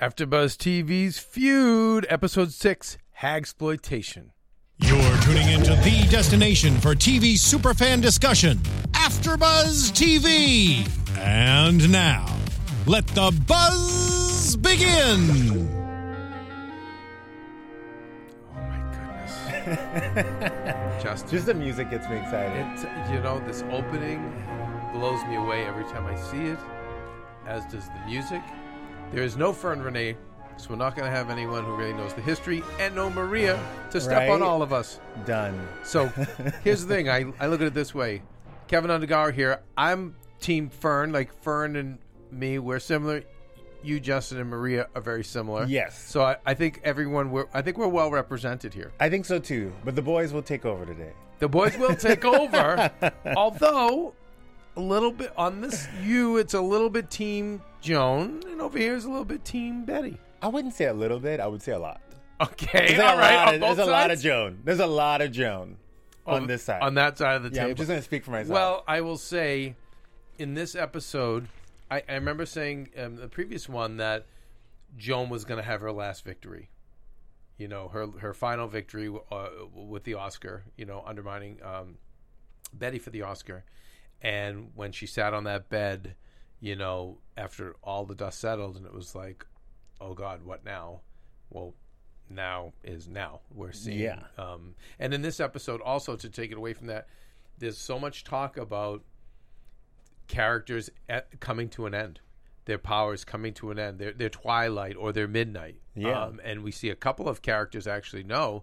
AfterBuzz TV's Feud, Episode Six, Hagsploitation. You're tuning into the destination for TV superfan discussion, AfterBuzz TV. And now, let the buzz begin. Oh my goodness, Justin! Just the music gets me excited. It's, you know, this opening blows me away every time I see it, as does the music. There is no Fern Renee, so we're not going to have anyone who really knows the history, and no Maria to step on all of us. Done. So here's the thing I, I look at it this way Keven Undergaro here. I'm Team Fern, like Fern and me, we're similar. You, Justin, and Maria are very similar. Yes. So I, I think everyone, we're, I think we're well represented here. I think so too. But the boys will take over today. The boys will take over, although a little bit on this you, it's a little bit Team Joan, and over here is a little bit Team Bette. I wouldn't say a little bit. I would say a lot. Okay, There's, all lot of, there's a lot of? Joan. There's a lot of Joan on Oh, this side. On that side of the yeah, table. I'm just going to speak for myself. Well, I will say, in this episode, I, I remember saying um, the previous one that Joan was going to have her last victory. You know, her her final victory uh, with the Oscar. You know, undermining um, Bette for the Oscar, and when she sat on that bed, you know, after all the dust settled, and it was like, oh God, what now? Well, now is now. We're seeing. Yeah. Um, and in this episode, also to take it away from that, there's so much talk about characters at, coming to an end, their powers coming to an end, their their twilight or their midnight. Yeah. Um, and we see a couple of characters actually know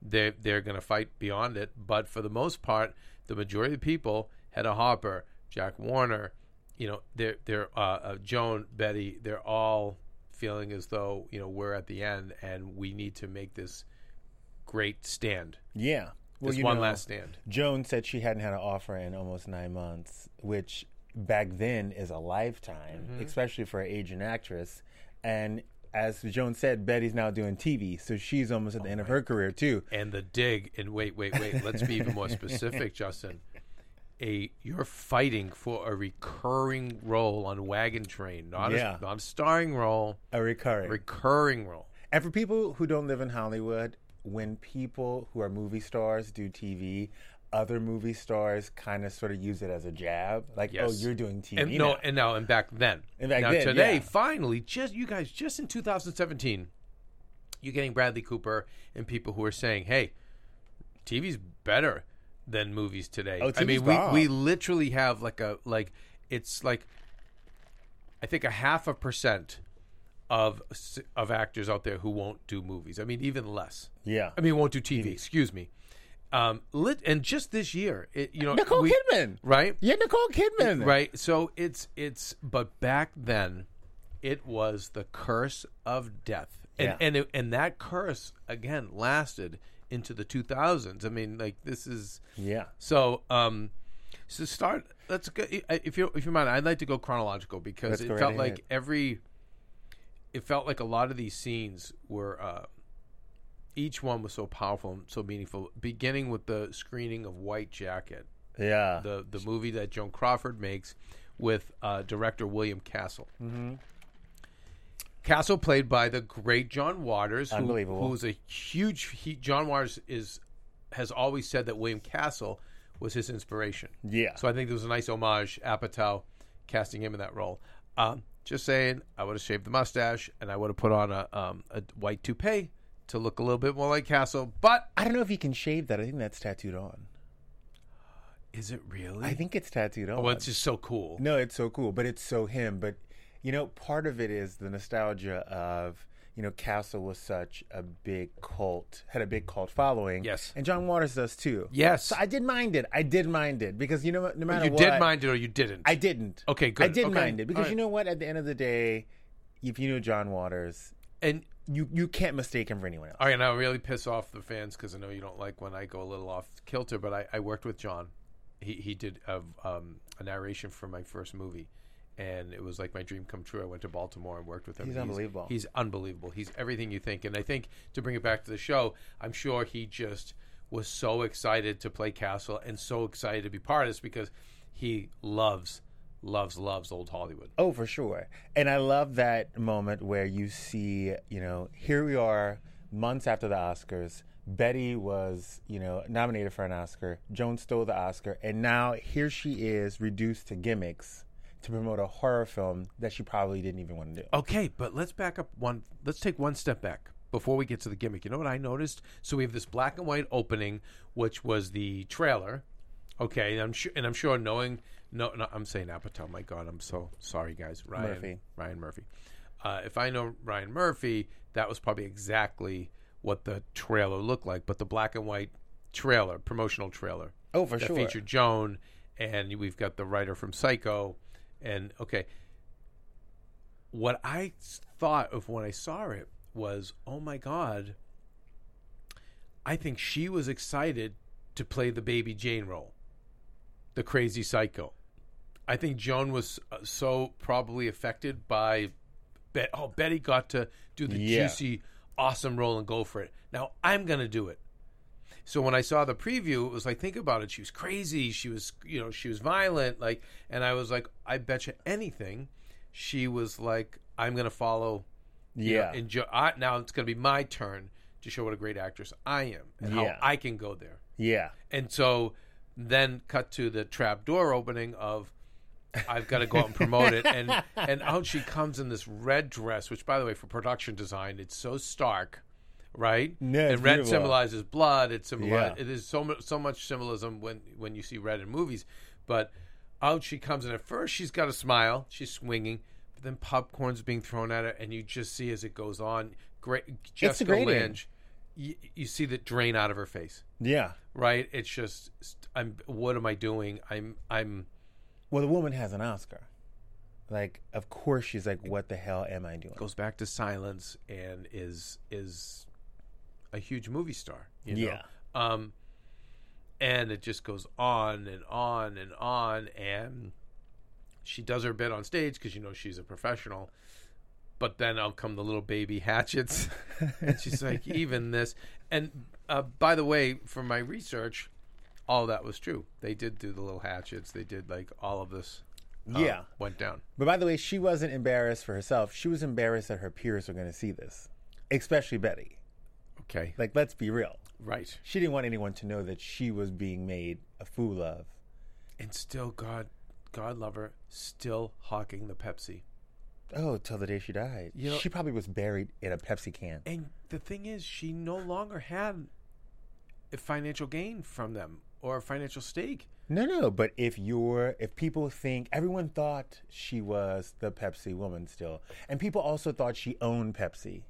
they're they're going to fight beyond it, but for the most part, the majority of the people, Hedda Hopper, Jack Warner, you know, they're they're uh, uh, Joan, Bette, they're all feeling as though you know we're at the end and we need to make this great stand, yeah. Well, this one know, last stand. Joan said she hadn't had an offer in almost nine months, which back then is a lifetime, Mm-hmm. especially for an aging actress. And as Joan said, Bette's now doing TV, so she's almost at the end of her career too. and the dig and wait wait wait let's be even more specific justin a you're fighting for a recurring role on wagon train not Yeah. a, not a starring role A recurring. recurring role And for people who don't live in Hollywood, when people who are movie stars do TV, other movie stars kind of sort of use it as a jab, like, oh, Yes. "Oh, you're doing TV and no and now and back then And back now then, today yeah. finally just you guys just in 2017 you're getting bradley cooper and people who are saying hey tv's better than movies today. Oh, i mean we, bomb. we literally have like a like it's like i think a half a percent of of actors out there who won't do movies. I mean even less. Yeah, i mean won't do tv excuse me. Um lit and just this year it, you know Nicole we- Kidman, right? Yeah, Nicole Kidman, Right. So it's it's but back then it was the curse of death. And Yeah. and it, and that curse again lasted into the 2000s. I mean like this is Yeah, so um so start let's go if you if you mind I'd like to go chronological because Let's it go right felt ahead. like every it felt like a lot of these scenes were uh each one was so powerful and so meaningful beginning with the screening of White Jacket yeah. the the movie that Joan Crawford makes with uh, director William Castle. Mm-hmm. Castle, played by the great John Waters, who, who's a huge. He, John Waters is has always said that William Castle was his inspiration. Yeah. So I think there was a nice homage, Apatow, casting him in that role. Um, just saying, I would have shaved the mustache and I would have put on a um, a white toupee to look a little bit more like Castle. But I don't know if you can shave that. I think that's tattooed on. is it really? I think it's tattooed on. Oh, it's just so cool. No, it's so cool, but it's so him. But you know, part of it is the nostalgia of you know Castle was such a big cult, had a big cult following. Yes. and John Waters does too. Yes. so I did mind it. I did mind it because you know what? No matter you what, did mind it or you didn't. I didn't. Okay, good. I did Okay. mind it because All you know what? At the end of the day, if you know John Waters, and you you can't mistake him for anyone else. all right, now I really piss off the fans because I know you don't like when I go a little off kilter. But I, I worked with John. He he did a, um, a narration for my first movie, and it was like my dream come true. I went to Baltimore and worked with him. He's unbelievable. He's unbelievable. He's everything you think. And I think to bring it back to the show, I'm sure he just was so excited to play Castle and so excited to be part of this because he loves loves loves old Hollywood. Oh, for sure. And I love that moment where you see, you know, here we are months after the Oscars. Bette was, you know, nominated for an Oscar. Joan stole the Oscar, and now here she is reduced to gimmicks to promote a horror film that she probably didn't even want to do. Okay, but let's back up one. Let's take one step back before we get to the gimmick. You know what I noticed? So we have this black and white opening, which was the trailer. Okay, and I'm sure, and I'm sure knowing, no, no I'm saying Apatow. My God, I'm so sorry, guys. Ryan Murphy. Ryan Murphy. Uh, if I know Ryan Murphy, that was probably exactly what the trailer looked like. But the black and white trailer, promotional trailer, Oh, for that sure. featured Joan, and we've got the writer from Psycho, and okay. what I thought of when I saw it was, oh my god, I think she was excited to play the baby Jane role, the crazy psycho. I think Joan was uh, so probably affected by, Bet. Oh, Bette got to do the Yeah. juicy, awesome role and go for it. Now I'm gonna do it. So when I saw the preview, it was like, think about it. She was crazy. She was, you know, she was violent. Like, and I was like, I bet you anything, she was like, I'm gonna follow. you know, Yeah. enjoy. I, now it's gonna be my turn to show what a great actress I am and Yeah. how I can go there. yeah. And so then cut to the trap door opening of I've got to go out and promote it and and out she comes in this red dress which by the way for production design it's so stark right Yeah, and red beautiful. symbolizes blood it symbolizes Yeah. it is so much so much symbolism when when you see red in movies but out she comes and at first she's got a smile she's swinging but then popcorn's being thrown at her and you just see as it goes on great Jessica grating. Lange you, you see the drain out of her face Yeah. right? It's just I'm what am I doing? I'm I'm Well, the woman has an Oscar. Like, of course, she's like, "What the hell am I doing?" goes back to silence and is is a huge movie star, you know. Yeah. Um and it just goes on and on and on and she does her bit on stage because you know she's a professional. But then out come the little baby hatchets, and she's like, even this. And uh, by the way, from my research, all that was true. They did do the little hatchets. They did like all of this. uh, Yeah. went down. But by the way, she wasn't embarrassed for herself. She was embarrassed that her peers were going to see this, especially Bette. Okay, Like, let's be real. right. She didn't want anyone to know that she was being made a fool of. And still, God, God love her, still hawking the Pepsi. Oh, till the day she died. You know- she probably was buried in a Pepsi can. And the thing is, she no longer had a financial gain from them or a financial stake. No, no, but if you're, if people think, everyone thought she was the Pepsi woman still. And people also thought she owned Pepsi.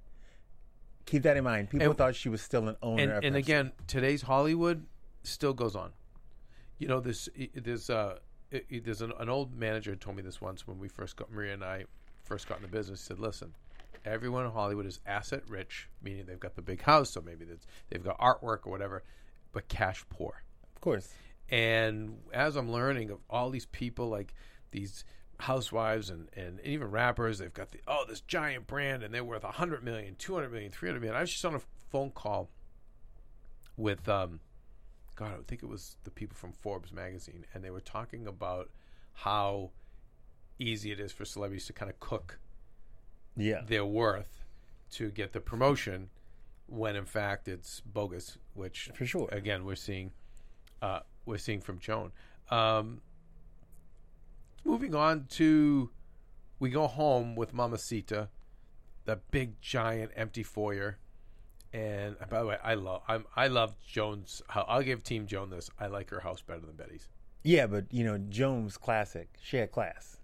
Keep that in mind. People And- thought she was still an owner And, and again, today's Hollywood still goes on. You know, this there's uh, there's an, an old manager told me this once when we first got Maria and I first got in the business. He said, "Listen, everyone in Hollywood is asset rich, meaning they've got the big house, so maybe that's, they've got artwork or whatever, but cash poor." of course. And as I'm learning of all these people, like these housewives and, and even rappers, they've got the oh this giant brand and they're worth 100 million, 200 million, 300 million. I was just on a phone call with um, God, I think it was the people from Forbes magazine, and they were talking about how easy it is for celebrities to kind of cook Yeah. their worth to get the promotion when in fact it's bogus which For sure. again we're seeing uh, we're seeing from Joan um, moving on to we go home with Mamacita the big giant empty foyer and uh, by the way I love I'm, I love Joan's hou- I'll give Team Joan this I like her house better than Bette's Yeah, but you know, Joan's classic. She had class.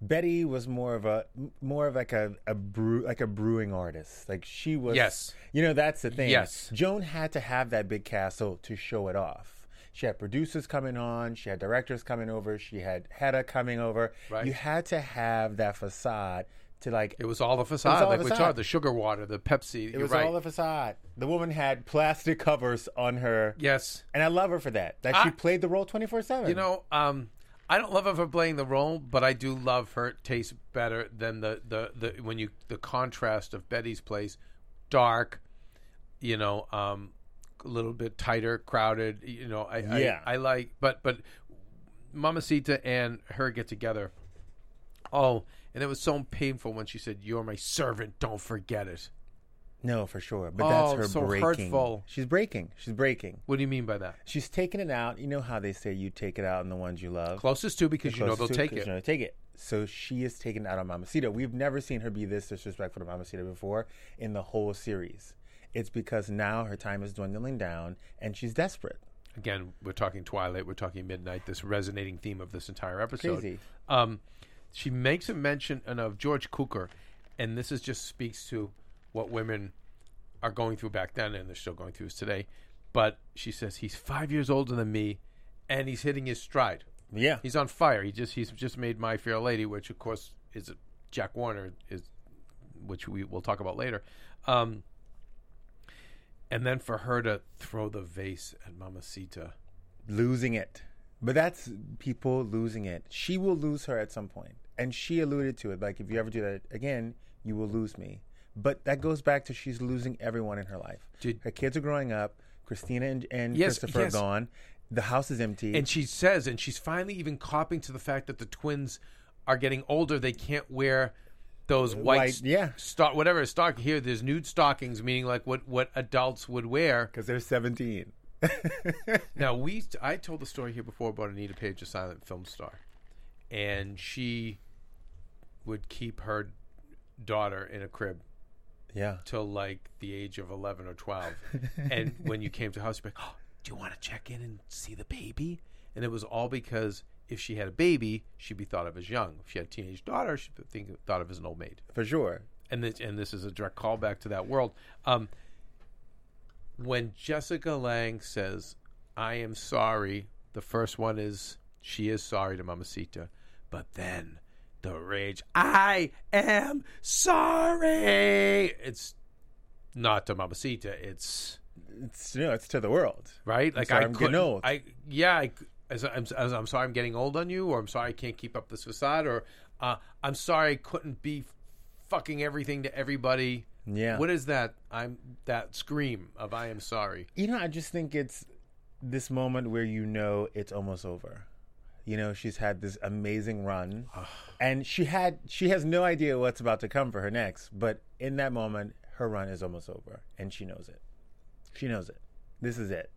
Bette was more of a more of like a, a brew like a brewing artist. Like she was Yes. You know, that's the thing. Yes. Joan had to have that big castle to show it off. She had producers coming on, she had directors coming over, she had Hedda coming over. Right. You had to have that facade to like it was all the facade all like the we saw the sugar water the Pepsi it was right all the facade. The woman had plastic covers on her. yes And I love her for that. That I- she played the role 24/7. You know, um, I don't love her for playing the role, but I do love her taste better than the, the, the when you the contrast of Bette's place, dark, you know, um, a little bit tighter, crowded. You know, I, Yeah. I, I like, but but Mamacita and her get together. Oh, and it was so painful when she said, "You're my servant. Don't forget it." No, for sure. But Oh, that's her so breaking. hurtful. She's breaking. She's breaking. What do you mean by that? She's taking it out. You know how they say you take it out on the ones you love. Closest to because you know they'll take it. You know, take it. So she is taking it out on Mamacita. We've never seen her be this disrespectful to Mamacita before in the whole series. It's because now her time is dwindling down and she's desperate. Again, we're talking Twilight. We're talking Midnight. This resonating theme of this entire episode. Crazy. Um, she makes a mention of George Cukor, and this is just speaks to what women are going through back then, and they're still going through today. But she says he's five years older than me, and he's hitting his stride. Yeah. He's on fire. He just he's just made My Fair Lady, which of course is Jack Warner is, which we will talk about later. Um, and then for her to throw the vase at Mamacita. losing it. But that's people losing it. She will lose her at some. And she alluded to it. Like, if you ever do that again, you will lose me. But that goes back to she's losing everyone in her life. Did- her kids are growing up. Christina and, and Yes, Christopher yes. are gone. The house is empty. And she says, and she's finally even copping to the fact that the twins are getting older. They can't wear those white, White, yeah. stock, whatever stock here. There's nude stockings, meaning like what what adults would wear. because they're 17. Now we, I told the story here before about Anita Page, a silent film star, and she would keep her daughter in a crib yeah. till like the age of 11 or 12 and when you came to the house you'd be like oh, do you want to check in and see the baby and it was all because if she had a baby she'd be thought of as young. If she had a teenage daughter she'd be think, thought of as an old maid. For sure. and this, and this is a direct callback to that world. Um, when jessica Lange says i am sorry the first one is she is sorry to mamacita. But then the rage i am sorry. It's not to mamacita. It's It's, you know, it's to the world. right? Like sorry, i couldn't- old. i yeah I, as, I'm, as i'm sorry i'm getting old on you or i'm sorry i can't keep up this facade or uh, i'm sorry i couldn't be fucking everything to everybody Yeah. what is that i'm that scream of i am sorry You know, I just think it's this moment where you know it's almost over. You know, she's had this amazing run, and she had she has no idea what's about to come for her next. But in that moment, her run is almost over, and she knows it. She knows it. This is it.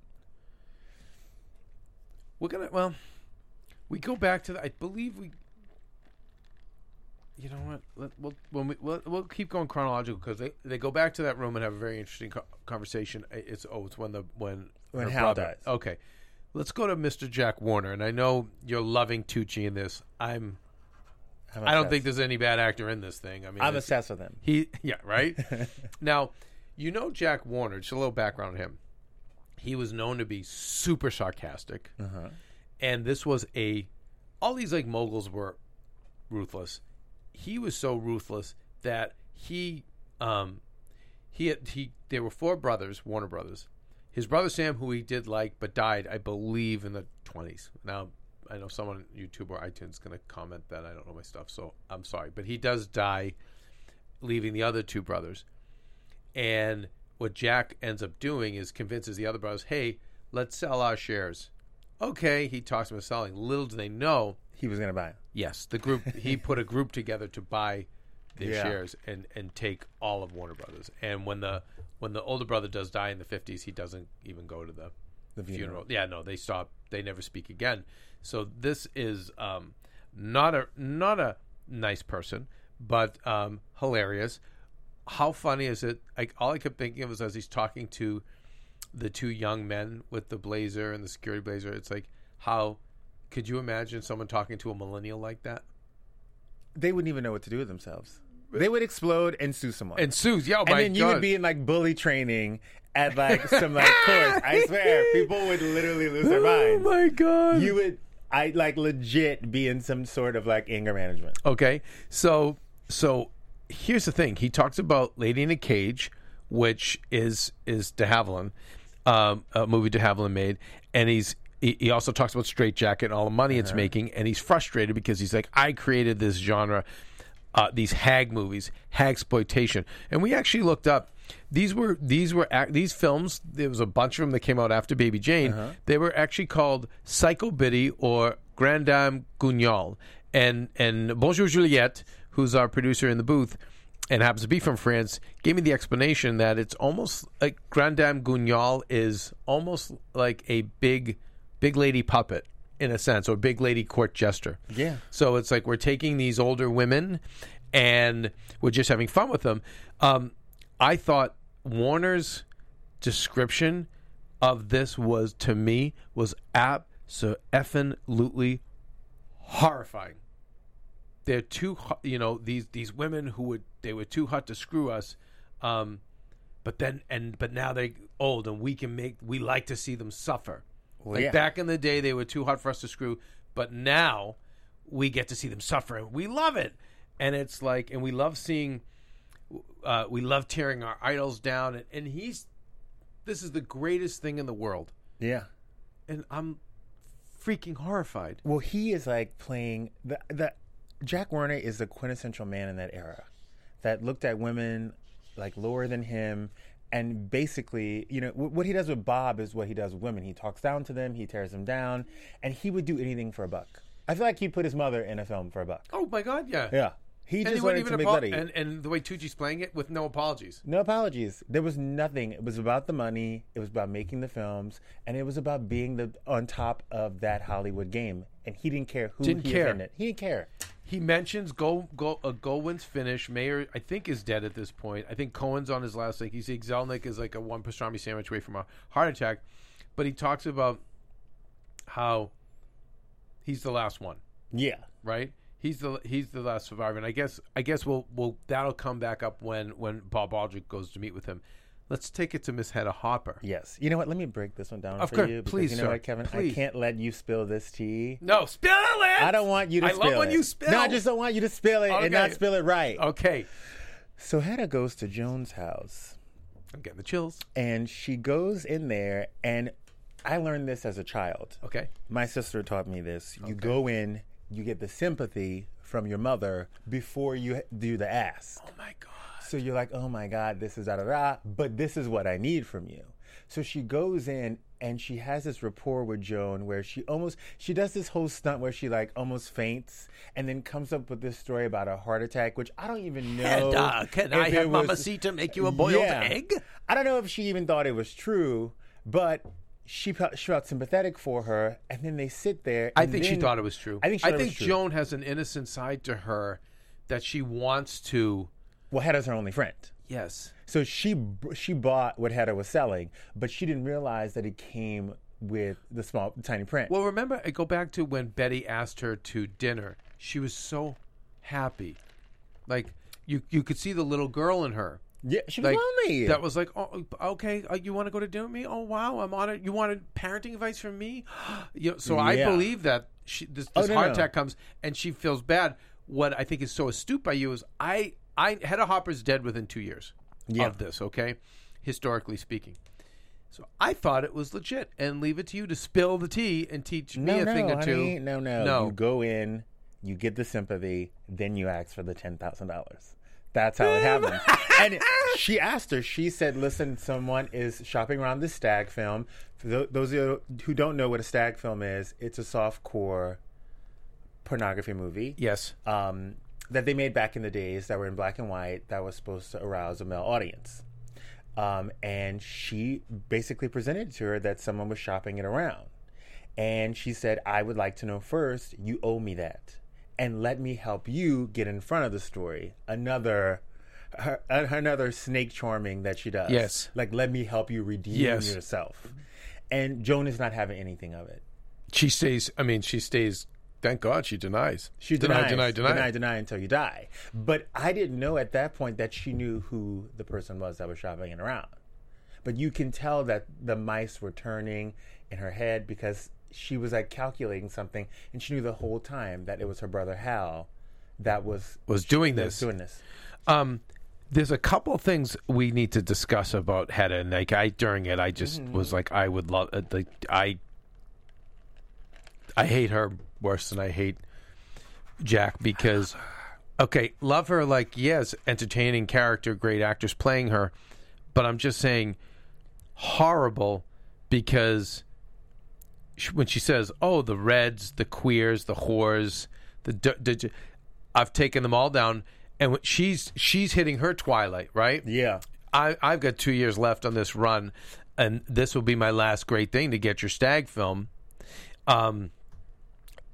We're gonna well we go back to the i believe we you know what Let, we'll, when we, we'll, we'll keep going chronological because they, they go back to that room and have a very interesting co- conversation it's oh it's when the when When Hal brother- dies. okay let's go to mr jack warner and i know you're loving tucci in this i'm I'm i don't think there's any bad actor in this thing i mean I'm obsessed with him. he, yeah, right. now, you know Jack Warner. Just a little background on him. He was known to be super sarcastic, and this was a. All these like moguls were ruthless. He was so ruthless that he, um, he had, he. There were four brothers, Warner brothers. His brother Sam, who he did like, but died, I believe, in the twenties. Now, I know someone on YouTube or iTunes is going to comment that I don't know my stuff, so I'm sorry, but he does die leaving the other two brothers. And what Jack ends up doing is convinces the other brothers, hey, let's sell our shares. Okay, he talks about selling. Little do they know, He was gonna buy. it. yes, the group he put a group together to buy their Yeah. shares and, and take all of Warner Brothers. And when the when the older brother does die in the fifties, he doesn't even go to the, The funeral. funeral. Yeah, no, they stop. They never speak again. So this is um, not a not a nice person, but um, hilarious. How funny is it? Like all I kept thinking of was as he's talking to the two young men with the blazer and the security blazer. It's like how could you imagine someone talking to a millennial like that? They wouldn't even know what to do with themselves. They would explode and sue someone. And sue, yeah, oh and then you would be in like bully training at like some like course. I swear, people would literally lose their minds. Oh my god! You would, I like legit be in some sort of like anger management. Okay, so so here's the thing. He talks about Lady in a Cage, which is is De Havilland, um, a movie De Havilland made, and he's he, he also talks about Strait-Jacket and all the money it's making, and he's frustrated because he's like, I created this genre, uh, these hag movies, hag exploitation, and we actually looked up. These were these were ac- these films. There was a bunch of them that came out after Baby Jane. They were actually called Psycho Biddy or Grande Dame Guignol. And and Bonjour Juliette, who's our producer in the booth and happens to be from France, gave me the explanation that it's almost like Grande Dame Guignol is almost like a big big lady puppet in a sense, or big lady court jester. Yeah. So it's like we're taking these older women and we're just having fun with them. Um, I thought Warner's description of this was to me was absolutely horrifying. They're too, hot- you know, these these women who would they were too hot to screw us, um, but then and but now they old and we can make we like to see them suffer. like yeah. back in the day, they were too hot for us to screw, but now we get to see them suffer and we love it. And it's like, and we love seeing, uh, we love tearing our idols down. And, and he's, this is the greatest thing in the world. Yeah. And I'm freaking horrified. Well, he is like playing the the Jack Warner is the quintessential man in that era that looked at women like lower than him and basically, you know, wh- what he does with Bob is what he does with women. He talks down to them, he tears them down, and he would do anything for a buck. I feel like he put his mother in a film for a buck. Oh my God, yeah. Yeah. He And just wanted to make money. and, and the way Tucci's playing it with no apologies. No apologies. There was nothing. It was about the money. It was about making the films, and it was about being the on top of that Hollywood game. And he didn't care who Didn't he care. offended. He didn't care. He mentions Go Go uh, Goldwyn's finish. Mayer, I think, is dead at this point. I think Cohn's on his last leg. He says Selznick is like a one pastrami sandwich away from a heart attack, but he talks about how he's the last one, Yeah. right? He's the he's the last survivor, and I guess I guess we'll we'll that'll come back up when when Bob Aldrich goes to meet with him. Let's take it to Miss Hedda Hopper. Yes. You know what? Let me break this one down Of for course. you. because Please, you know sir. what, Keven? Please. I can't let you spill this tea. No, spill it. I don't want you to I spill love when it. you spill. No, I just don't want you to spill it and not spill it right. Okay, So Hedda goes to Joan's house I'm getting the chills. and she goes in there and I learned this as a child. Okay, My sister taught me this. You go in, you get the sympathy from your mother before you do the ask. oh my God. So you're like, oh my God, this is da da da, but this is what I need from you. So she goes in and she has this rapport with Joan where she almost she does this whole stunt where she like almost faints and then comes up with this story about a heart attack, which I don't even know. Hedda, can I have was- Mamacita make you a boiled Yeah. egg? I don't know if she even thought it was true, but she felt, she felt sympathetic for her, and then they sit there. I and think she thought it was true. I think she I think was true. Joan has an innocent side to her that she wants to. Well, Hedda's her only friend. Yes. So she she bought what Hedda was selling, but she didn't realize that it came with the small tiny print. Well, remember, I go back to when Bette asked her to dinner. She was so happy, like you you could see the little girl in her. yeah, she was Like lonely. that was like, oh, okay, uh, you want to go to dinner with me? Oh, wow, I'm on it. You wanted parenting advice from me? you know, so I believe that she, this, Oh, this no, heart no. attack comes and she feels bad. What I think is so astute by you is I, I Hedda Hopper's dead within two years Yeah. of this. Okay, historically speaking. So I thought it was legit, and leave it to you to spill the tea and teach no, me a no, thing or two. honey, no, no, no. You go in, you get the sympathy, then you ask for the ten thousand dollars. That's how it happens. and she asked her. She said, "Listen, someone is shopping around this stag film. For tho- those of you who don't know what a stag film is, it's a soft core pornography movie. Yes. um, that they made back in the days that were in black and white that was supposed to arouse a male audience. Um, and she basically presented to her that someone was shopping it around. And she said, I would like to know first, you owe me that. And let me help you get in front of the story. Another. Her, another snake charming that she does. Yes. Like, let me help you redeem Yes. yourself. And Joan is not having anything of it. She stays. I mean, she stays. Thank God she denies. She deny, denies, deny, deny, deny, deny until you die. But I didn't know at that point that she knew who the person was that was shopping around. But you can tell that the mice were turning in her head because she was like calculating something, and she knew the whole time that it was her brother Hal that was Was doing this. was doing this. Um, there's a couple of things we need to discuss about Hedda. And like I during it, I just was like, I would love. Uh, like I, I hate her worse than I hate Jack because, okay, love her. Like yes, entertaining character, great actors playing her, but I'm just saying, horrible because when she says, "Oh, the Reds, the queers, the whores, the, d- d- I've taken them all down," and she's she's hitting her twilight, right? Yeah. I, I've got two years left on this run, and this will be my last great thing to get your stag film. Um,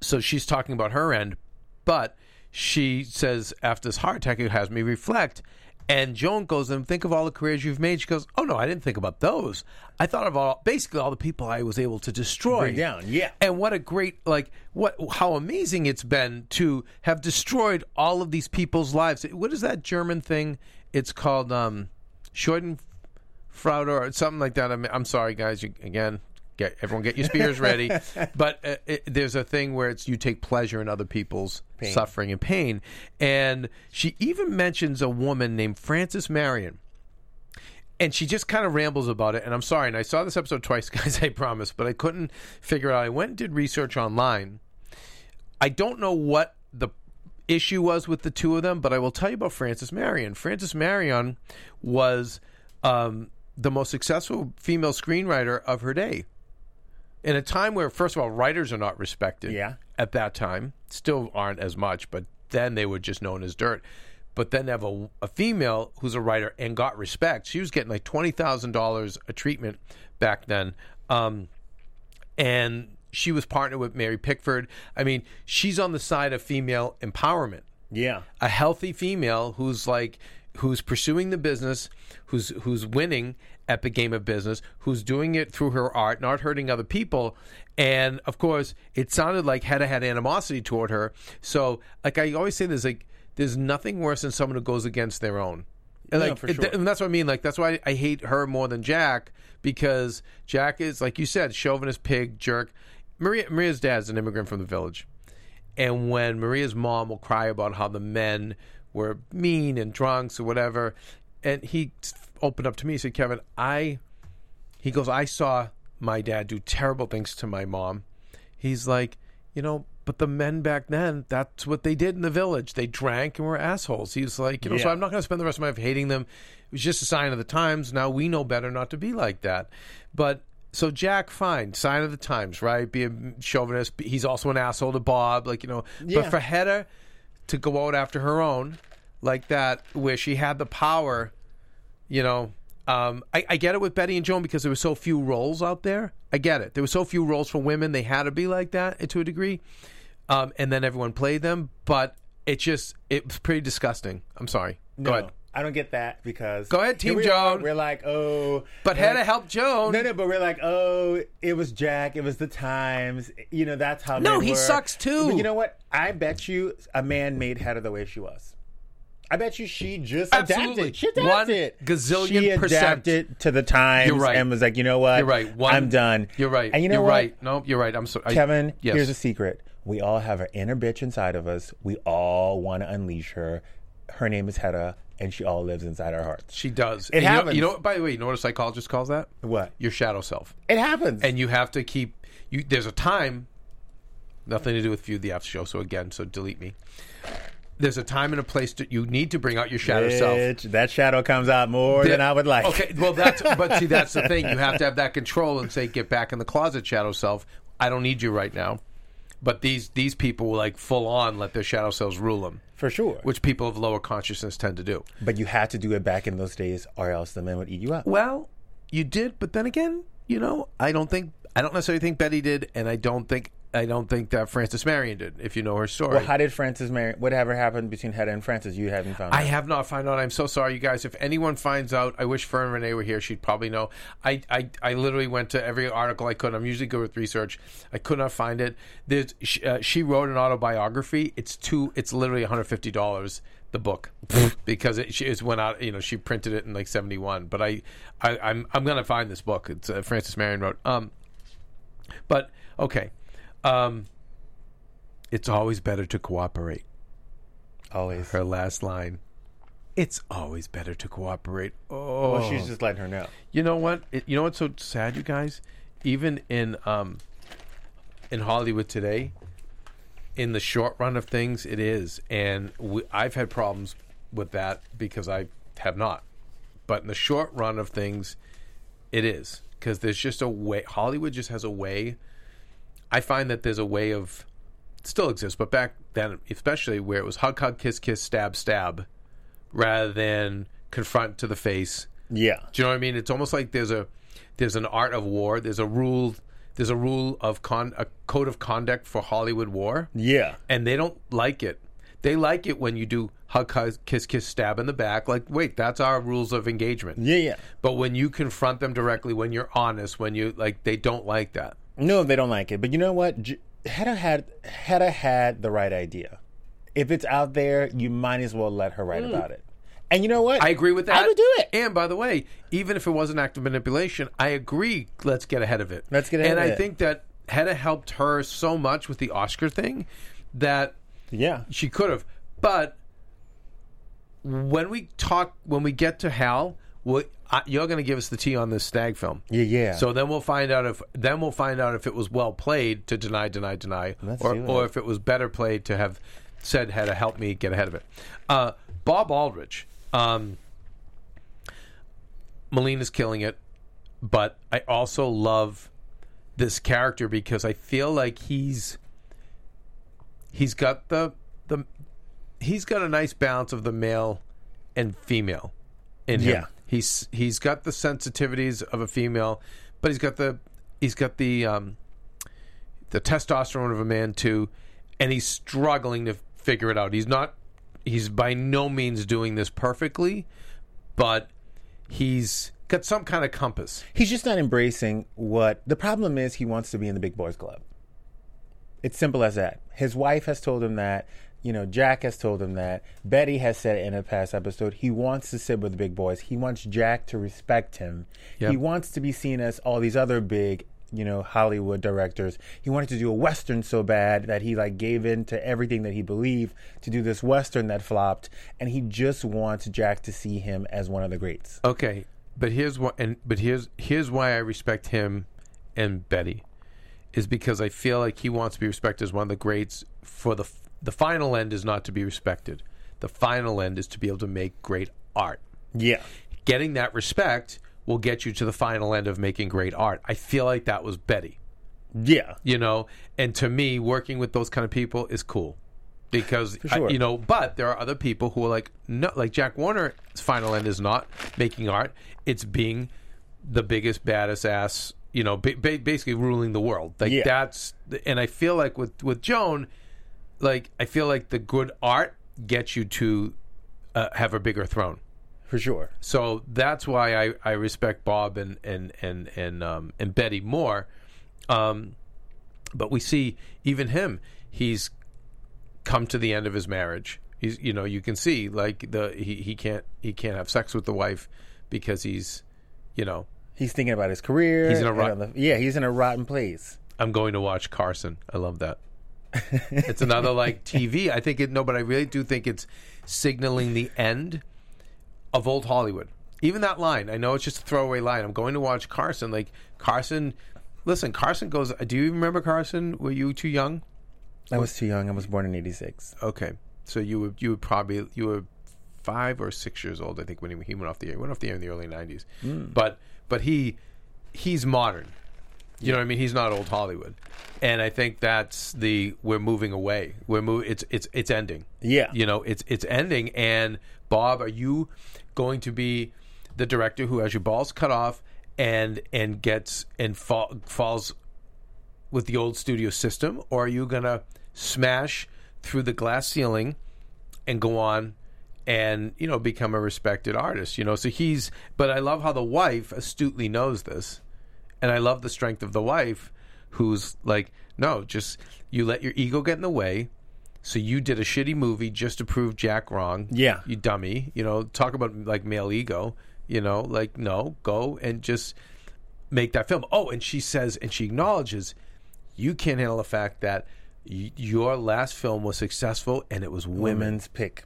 so she's talking about her end, but she says after this heart attack, it has me reflect. And Joan goes and think of all the careers you've made. She goes, "Oh no, I didn't think about those. I thought of all basically all the people I was able to destroy Bring down, yeah. and what a great like what how amazing it's been to have destroyed all of these people's lives. What is that German thing? It's called um Schadenfreude or something like that. I'm, I'm sorry, guys. You, again, get everyone get your spears ready. but uh, it, there's a thing where it's you take pleasure in other people's suffering and pain. And she even mentions a woman named Frances Marion and she just kind of rambles about it. And I'm sorry, and I saw this episode twice, guys. I promise, but I couldn't figure out. I went and did research online. I don't know what the issue was with the two of them, but I will tell you about Frances Marion. Frances Marion was um, the most successful female screenwriter of her day. In a time where, first of all, writers are not respected. Yeah. At that time, still aren't as much, but then they were just known as dirt. But then they have a, a female who's a writer and got respect. She was getting like twenty thousand dollars a treatment back then. Um, and she was partnered with Mary Pickford. I mean, she's on the side of female empowerment. Yeah. A healthy female who's like who's pursuing the business, who's who's winning at the game of business, who's doing it through her art, not hurting other people. And of course, it sounded like Hedda had animosity toward her. So, like I always say, there's like there's nothing worse than someone who goes against their own. And like, for sure. and that's what I mean. Like that's why I hate her more than Jack because Jack is like you said, chauvinist pig jerk. Maria Maria's dad's an immigrant from the village, and when Maria's mom will cry about how the men were mean and drunks or whatever, and he opened up to me, he said, "Keven, I," he goes, "I saw my dad do terrible things to my mom." He's like, you know. But the men back then, that's what they did in the village. They drank and were assholes. He's like, you know, so I'm not going to spend the rest of my life hating them. It was just a sign of the times. Now we know better not to be like that. But so Jack, fine, sign of the times, right? Be a chauvinist. He's also an asshole to Bob, like you know. Yeah. But for Hedda to go out after her own like that, where she had the power, you know. Um, I, I get it with Bette and Joan because there were so few roles out there. I get it. There were so few roles for women; they had to be like that to a degree. Um, and then everyone played them, but it just it was pretty disgusting. I'm sorry. Go No, ahead. I don't get that because Go ahead, Team we are, Joan. We're like, oh, But Hedda like- helped Joan. No, no, but we're like, oh, it was Jack. It was the times. You know, that's how. No, he were. sucks too. But you know what? I bet you a man made Hedda the way she was. I bet you she just Absolutely. adapted. She One adapted. gazillion she percent. adapted to the times You're right. and was like, you know what? You're right. One, I'm done. You're right. And you know you're what? right. No, you're right. I'm sorry. Keven, yes. here's a secret. We all have an inner bitch inside of us. We all want to unleash her. Her name is Hedda, and she all lives inside our hearts. She does. It And you know- happens. You know, By the way, you know what a psychologist calls that? What? Your shadow self. It happens. And you have to keep. You there's a time. Nothing to do with View the After Show. So again, so delete me. There's a time and a place that you need to bring out your shadow self. That shadow comes out more than I would like. Okay, well that's but see that's the thing. You have to have that control and say, get back in the closet, shadow self. I don't need you right now. But these these people will like full on let their shadow selves rule them, For sure. which people of lower consciousness tend to do. But you had to do it back in those days, or else the men would eat you up. Well, you did, but then again, you know, I don't think I don't necessarily think Bette did, and I don't think I don't think that Frances Marion did. If you know her story, Well, how did Frances Marion? Whatever happened between Hedda and Frances? You haven't found I out. have not found out. I'm so sorry, you guys. If anyone finds out, I wish Fern Renee were here. She'd probably know. I, I, I literally went to every article I could. I'm usually good with research. I could not find it. There's, she, uh, she wrote an autobiography. It's two. It's literally 150 dollars. The book because it, she, it went out. You know, she printed it in like 71. But I, I I'm I'm gonna find this book. It's uh, Frances Marion wrote. Um, but okay, um, it's always better to cooperate Always. her last line. It's always better to cooperate. Oh, Well, she's just letting her know. you know what? It, you know what's so sad, you guys? Even in um, in Hollywood today, in the short run of things, it is, and we, I've had problems with that because I have not. But in the short run of things, it is because there's just a way. Hollywood just has a way I find that there's a way of still exists, but back then, especially where it was hug, hug, kiss, kiss, stab, stab, rather than confront to the face. Yeah. Do you know what I mean? It's almost like there's a there's an art of war. There's a rule. There's a rule of con a code of conduct for Hollywood war, Yeah. and they don't like it. They like it when you do hug, hug, kiss, kiss, stab in the back. Like, wait, that's our rules of engagement. Yeah, yeah. But when you confront them directly, when you're honest, when you like, they don't like that. No, they don't like it. But you know what? J- Hedda had Hedda had the right idea. If it's out there, you might as well let her write mm. about it. And you know what? I agree with that. I would do it. And by the way, even if it was an act of manipulation, I agree. Let's get ahead of it. Let's get ahead and I it. think that Hedda helped her so much with the Oscar thing that yeah. she could have. But when we talk, when we get to Hal, we I, you're going to give us the tea on this stag film. Yeah, yeah. So then we'll find out if then we'll find out if it was well played to deny, deny, deny, Let's or or if it was better played to have said had to help me get ahead of it. Uh, Bob Aldrich, um, Molina's killing it, but I also love this character because I feel like he's he's got the the he's got a nice balance of the male and female in him. Yeah. He's he's got the sensitivities of a female, but he's got the he's got the um the testosterone of a man too, and he's struggling to figure it out. He's not he's by no means doing this perfectly, but he's got some kind of compass. He's just not embracing what the problem is. He wants to be in the big boys club. It's simple as that. His wife has told him that. You know, Jack has told him that. Bette has said in a past episode he wants to sit with the big boys. He wants Jack to respect him. Yep. He wants to be seen as all these other big, you know, Hollywood directors. He wanted to do a western so bad that he like gave in to everything that he believed to do this western that flopped, and he just wants Jack to see him as one of the greats. Okay, but here's what, and but here's here's why I respect him and Bette, is because I feel like he wants to be respected as one of the greats. For the the final end is not to be respected. The final end is to be able to make great art. Yeah. Getting that respect will get you to the final end of making great art. I feel like that was Bette. Yeah. you know and to me working with those kind of people is cool because I- you know but there are other people who are like no like jack warner's final end is not making art it's being the biggest baddest ass you know ba- basically ruling the world like Yeah. that's and i feel like with with joan like i feel like the good art gets you to uh, have a bigger throne For sure. so that's why I, I respect Bob and and and and um, and Bette more. Um, but we see even him. He's come to the end of his marriage. He's you know you can see like the he, he can't he can't have sex with the wife because he's you know He's thinking about his career. He's in a rot- the- yeah, he's in a rotten place. I'm going to watch Carson. I love that. It's another like TV. I think it no, but I really do think it's signaling the end of old Hollywood. Even that line, I know it's just a throwaway line. I'm going to watch Carson. Like Carson, listen, Carson goes. Do you remember Carson? Were you too young? I was too young. I was born in '86. Okay, so you were you were probably you were five or six years old. I think when he, he went off the air. He went off the air in the early '90s. Hmm. But but he he's modern. You know what I mean? He's not old Hollywood, and I think that's the we're moving away. We're move. It's it's it's ending. Yeah. You know, it's it's ending. And Bob, are you going to be the director who has your balls cut off and and gets and fall, falls with the old studio system, or are you gonna smash through the glass ceiling and go on and you know become a respected artist? You know, so he's. But I love how the wife astutely knows this, and I love the strength of the wife, who's like, no, just you let your ego get in the way. So you did a shitty movie just to prove Jack wrong. Yeah. you dummy. You know, talk about like male ego. You know, like no, go and just make that film. Oh, and she says, and she acknowledges, you can't handle the fact that y- your last film was successful and it was women. Women's pick.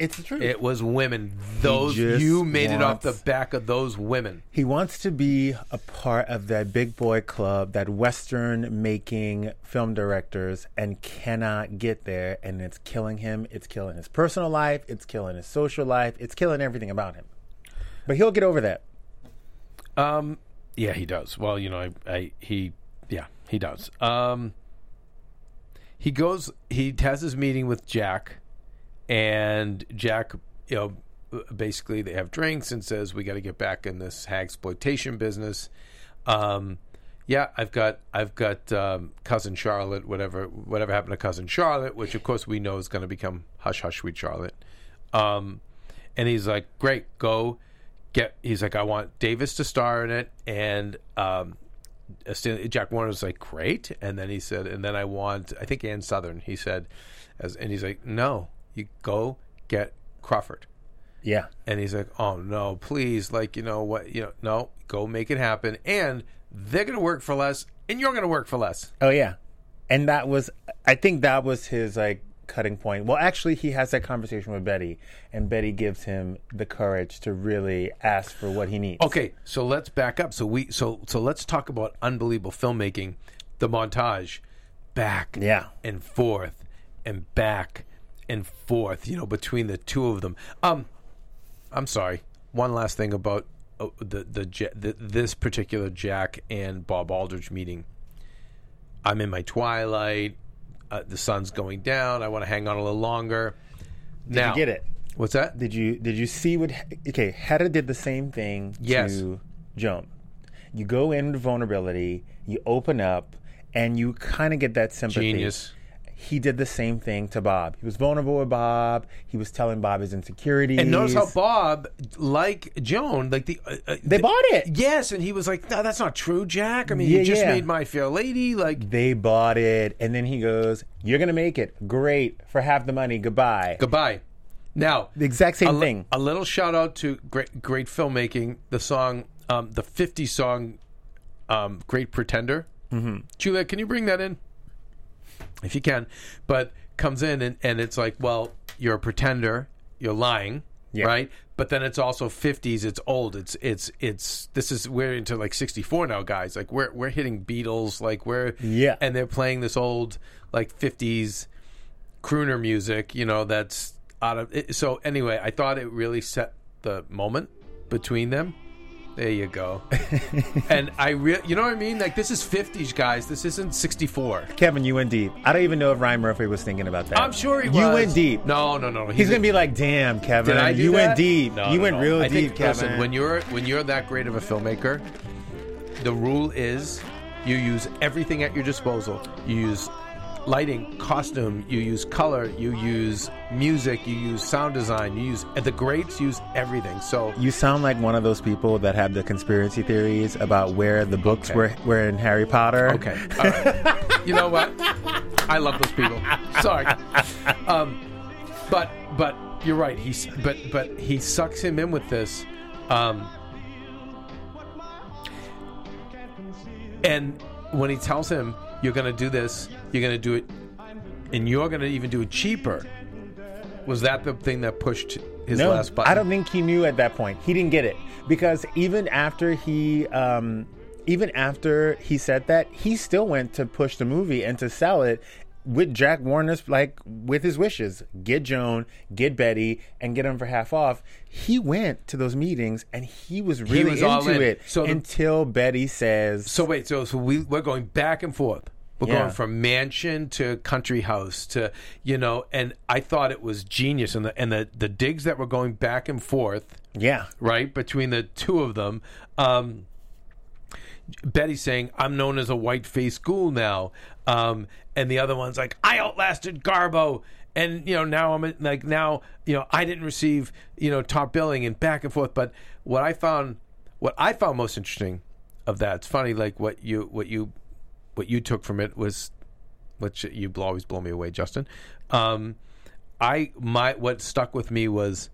It's the truth. It was women. Those just you made it off the back of those women. he wants to be a part of that big boy club, that Western making film directors, and cannot get there. And it's killing him. It's killing his personal life. It's killing his social life. It's killing everything about him. But he'll get over that. Um, yeah, he does. Well, you know, I, I he, yeah, he does. Um, he goes. He has his meeting with Jack, and Jack, you know, basically they have drinks and says we got to get back in this hag exploitation business. Um, yeah, I've got I've got um, cousin Charlotte. Whatever whatever happened to cousin Charlotte, which of course we know is going to become hush hush sweet Charlotte. Um, and he's like, great, go get. He's like, I want Davis to star in it, and um, Jack Warner was like, great. And then he said, and then I want, I think Ann Sothern. He said, as and he's like, no, you go get Crawford. Yeah. And he's like, oh no, please, like you know what, you know, no, go make it happen, and they're going to work for less, and you're going to work for less. Oh yeah, and that was I think that was his like cutting point. Well, actually, he has that conversation with Bette, and Bette gives him the courage to really ask for what he needs. Okay, so let's back up. So we so so let's talk about unbelievable filmmaking, the montage, back Yeah. and forth and back and forth. You know, between the two of them. Um, I'm sorry. One last thing about uh, the, the the this particular Jack and Bob Aldrich meeting. I'm in my twilight. Uh, the sun's going down. I want to hang on a little longer. Did now, you get it? What's that? Did you did you see what? Okay, Hedda did the same thing Yes. to Joan. You go into vulnerability, you open up, and you kind of get that sympathy. Genius. He did the same thing to Bob. He was vulnerable with Bob. He was telling Bob his insecurities. And notice how Bob, like Joan, like the uh, uh, they the- bought it. Yes, and he was like, "No, that's not true, Jack. I mean, Yeah, you just yeah. made my fair lady." Like, They bought it, and then he goes, "You're gonna make it. Great for half the money. Goodbye." goodbye. Now, The exact same a, thing. A little shout out to great, great filmmaking. The song, um, the '50 song, um, "Great Pretender." Mm-hmm. Julia, can you bring that in, if you can? But comes in and, and it's like, well, you're a pretender. You're lying, Yeah. right? But then it's also 50s. It's old. It's it's it's. This is we're into like 64 now, guys. Like we're we're hitting Beatles. Like we're Yeah. and they're playing this old like 50s crooner music, you know, that's out of it. So anyway, I thought it really set the moment between them. There you go. and I re- you know what I mean? Like this is 50s guys. This isn't 64. Keven, you went deep. I don't even know if Ryan Murphy was thinking about that. I'm sure he was. You went deep. No, no, no. He's gonna be like, "Damn, Keven, Did I do you that? went deep. No, you no, went no. real I deep, think, Keven." Listen, when you're when you're that great of a filmmaker, the rule is you use everything at your disposal. You use lighting, costume, you use color, you use music, you use sound design, you use the greats use everything. So you sound like one of those people that have the conspiracy theories about where the books Okay. were, were in Harry Potter. Okay. Right. you know what? I love those people. Sorry. Um, but but you're right. He's but but he sucks him in with this. Um, and when he tells him you're going to do this, you're going to do it, and you're going to even do it cheaper. Was that the thing that pushed his No, last button? I don't think he knew at that point. He didn't get it because even after he, um, even after he said that, he still went to push the movie and to sell it with Jack Warner's like with his wishes. Get Joan, get Bette, and get them for half off. He went to those meetings and he was really was all into in. it So the- until Bette says, So wait, so so we we're going back and forth. We're Yeah. going from mansion to country house to you know, and I thought it was genius, and the and the the digs that were going back and forth, "Yeah, right between the two of them. Um, Bette saying, "I'm known as a white faced ghoul now," um, and the other one's like, "I outlasted Garbo." And you know now I'm like now you know I didn't receive you know top billing and back and forth. But what I found what I found most interesting of that it's funny like what you what you what you took from it was which you always blow me away, Justin. Um, I my what stuck with me was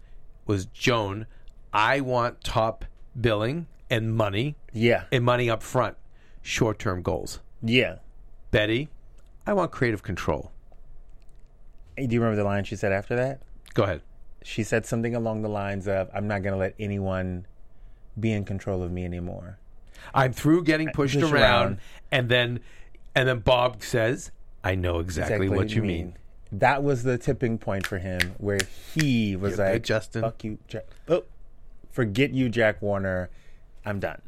was Joan. I want top billing and money yeah, and money up front, short term goals. yeah." Bette, I want creative control. Hey, Do you remember the line she said after that? Go ahead. She said something along the lines of, "I'm not going to let anyone be in control of me anymore." I'm through getting uh, pushed Push around, around. and then and then Bob says, "I know exactly, what you mean." That was the tipping point for him, where he was You're like, Justin. "Fuck you, Jack. Oh, forget you, Jack Warner. I'm done."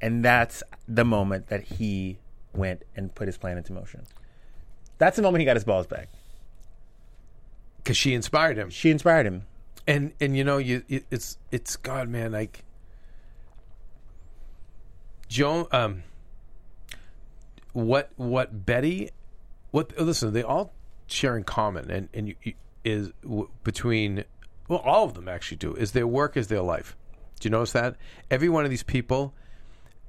And that's the moment that he went and put his plan into motion. That's the moment he got his balls back. because she inspired him. She inspired him. and and you know you it, it's it's God man like Joan um what what Bette what listen they all share in common and and you, you, is w- between well all of them actually do is their work is their life. Do you notice that? Every one of these people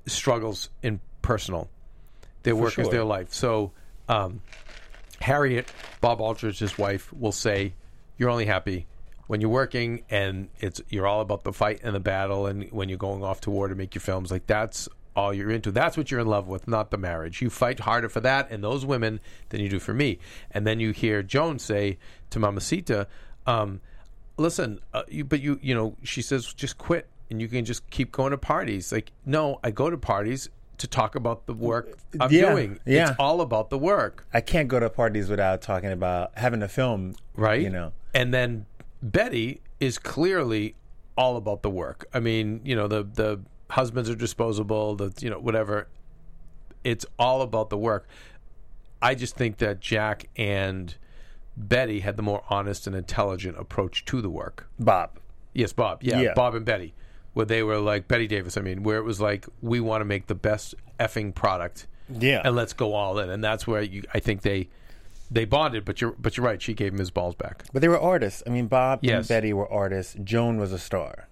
struggles in personal. Their work is their life. So um Harriet, Bob Aldrich's wife, will say, "You're only happy when you're working, and it's you're all about the fight and the battle, and when you're going off to war to make your films. Like that's all you're into. That's what you're in love with, not the marriage. You fight harder for that and those women than you do for me." And then you hear Joan say to Mamacita, um, "Listen, uh, you, but you, you know," she says, "Just quit." And you can just keep going to parties. Like, no, I go to parties to talk about the work I'm Yeah, doing. yeah. It's all about the work. I can't go to parties without talking about having a film. right? You know. And then Betty is clearly all about the work. I mean, you know, the the husbands are disposable, the you know, whatever. It's all about the work. I just think that Jack and Bette had the more honest and intelligent approach to the work. Bob. Yes, Bob. Yeah, Yeah. Bob and Bette. Where they were like Bette Davis, I mean, where it was like we want to make the best effing product Yeah. and let's go all in. And that's where you I think they they bonded, but you're but you're right, she gave him his balls back. But they were artists. I mean, Bob Yes. and Bette were artists. Joan was a star.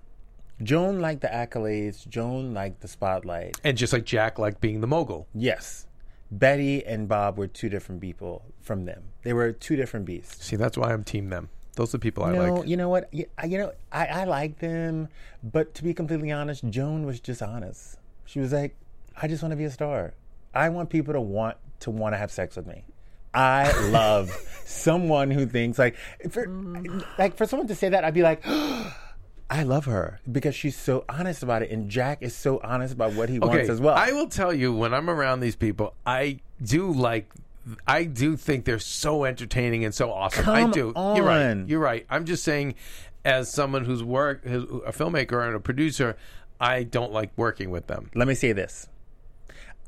Joan liked the accolades. Joan liked the spotlight. And just like Jack liked being the mogul. Yes. Bette and Bob were two different people from them. They were two different beasts. See, that's why I'm team them. Those are the people I No, like. you know what? Y- I- You know, I, I like them, but to be completely honest, Joan was just honest. She was like, "I just want to be a star. I want people to want to want to have sex with me. I love someone who thinks like, for, mm. like for someone to say that, I'd be like." Oh, I love her because she's so honest about it, and Jack is so honest about what he wants as well. I will tell you when I'm around these people, I do like. I do think they're so entertaining and so awesome. I Come do. You're right. You're right. I'm just saying, as someone who's work, who- a filmmaker and a producer, I don't like working with them. Let me say this.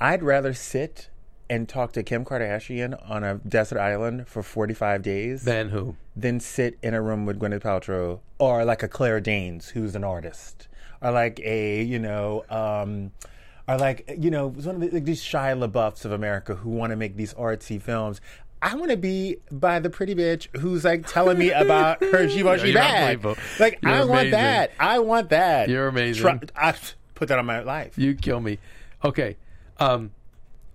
I'd rather sit and talk to Kim Kardashian on a desert island for 45 days Then who? than sit in a room with Gwyneth Paltrow or like a Claire Danes who's an artist or like a, you know, um, or like, you know, one of the, like these Shia LaBeoufs of America who want to make these artsy films. I want to be by the pretty bitch who's like telling me about her Givenchy You're bag. Like You're I want that. I want that. You're amazing. I put that on my life. You kill me. Okay. Um,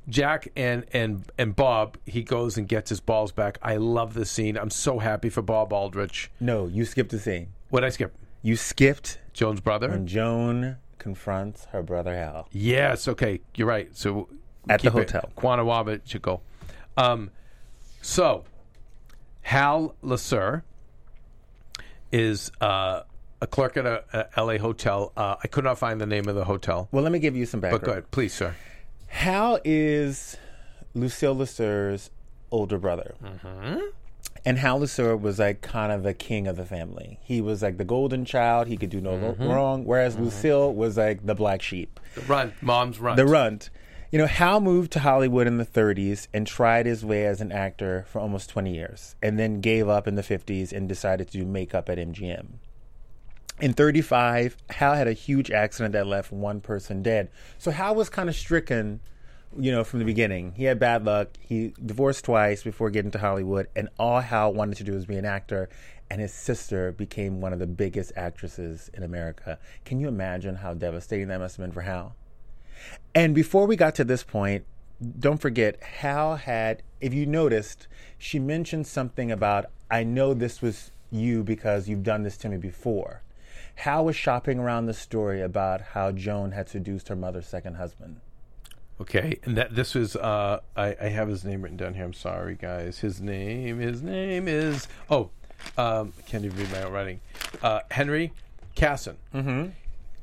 Jack and and and Bob, he goes and gets his balls back. I love this scene. I'm so happy for Bob Aldrich. No, you skipped the scene. What I skip? You skipped Joan's brother. when Joan confronts her brother Hal. Yes. Okay. You're right. So At the hotel. Quanawaba should go. Um, so Hal LeSueur is uh, a clerk at a, a L.A. hotel. Uh, I could not find the name of the hotel. Well, let me give you some But background. go ahead, please, sir. Hal is Lucille LeSueur's older brother. Mm-hmm. And Hal LeSueur was like kind of the king of the family. He was like the golden child. He could do no mm-hmm. wrong. Whereas mm-hmm. Lucille was like the black sheep, The runt. mom's runt. the runt. You know, Hal moved to Hollywood in the 30s and tried his way as an actor for almost 20 years, and then gave up in the 50s and decided to do makeup at MGM. In 35, Hal had a huge accident that left one person dead. So Hal was kind of stricken, you know, from the beginning. He had bad luck. He divorced twice before getting to Hollywood, and all Hal wanted to do was be an actor. And his sister became one of the biggest actresses in America. Can you imagine how devastating that must have been for Hal? And before we got to this point, don't forget, Hal had, if you noticed, she mentioned something about, I know this was you because you've done this to me before. Hal was shopping around the story about how Joan had seduced her mother's second husband. Okay, and that this was uh, I, I have his name written down here. I'm sorry, guys. His name, his name is oh, um, I can't even read my own writing. Uh, Henry Cassin. Mm-hmm.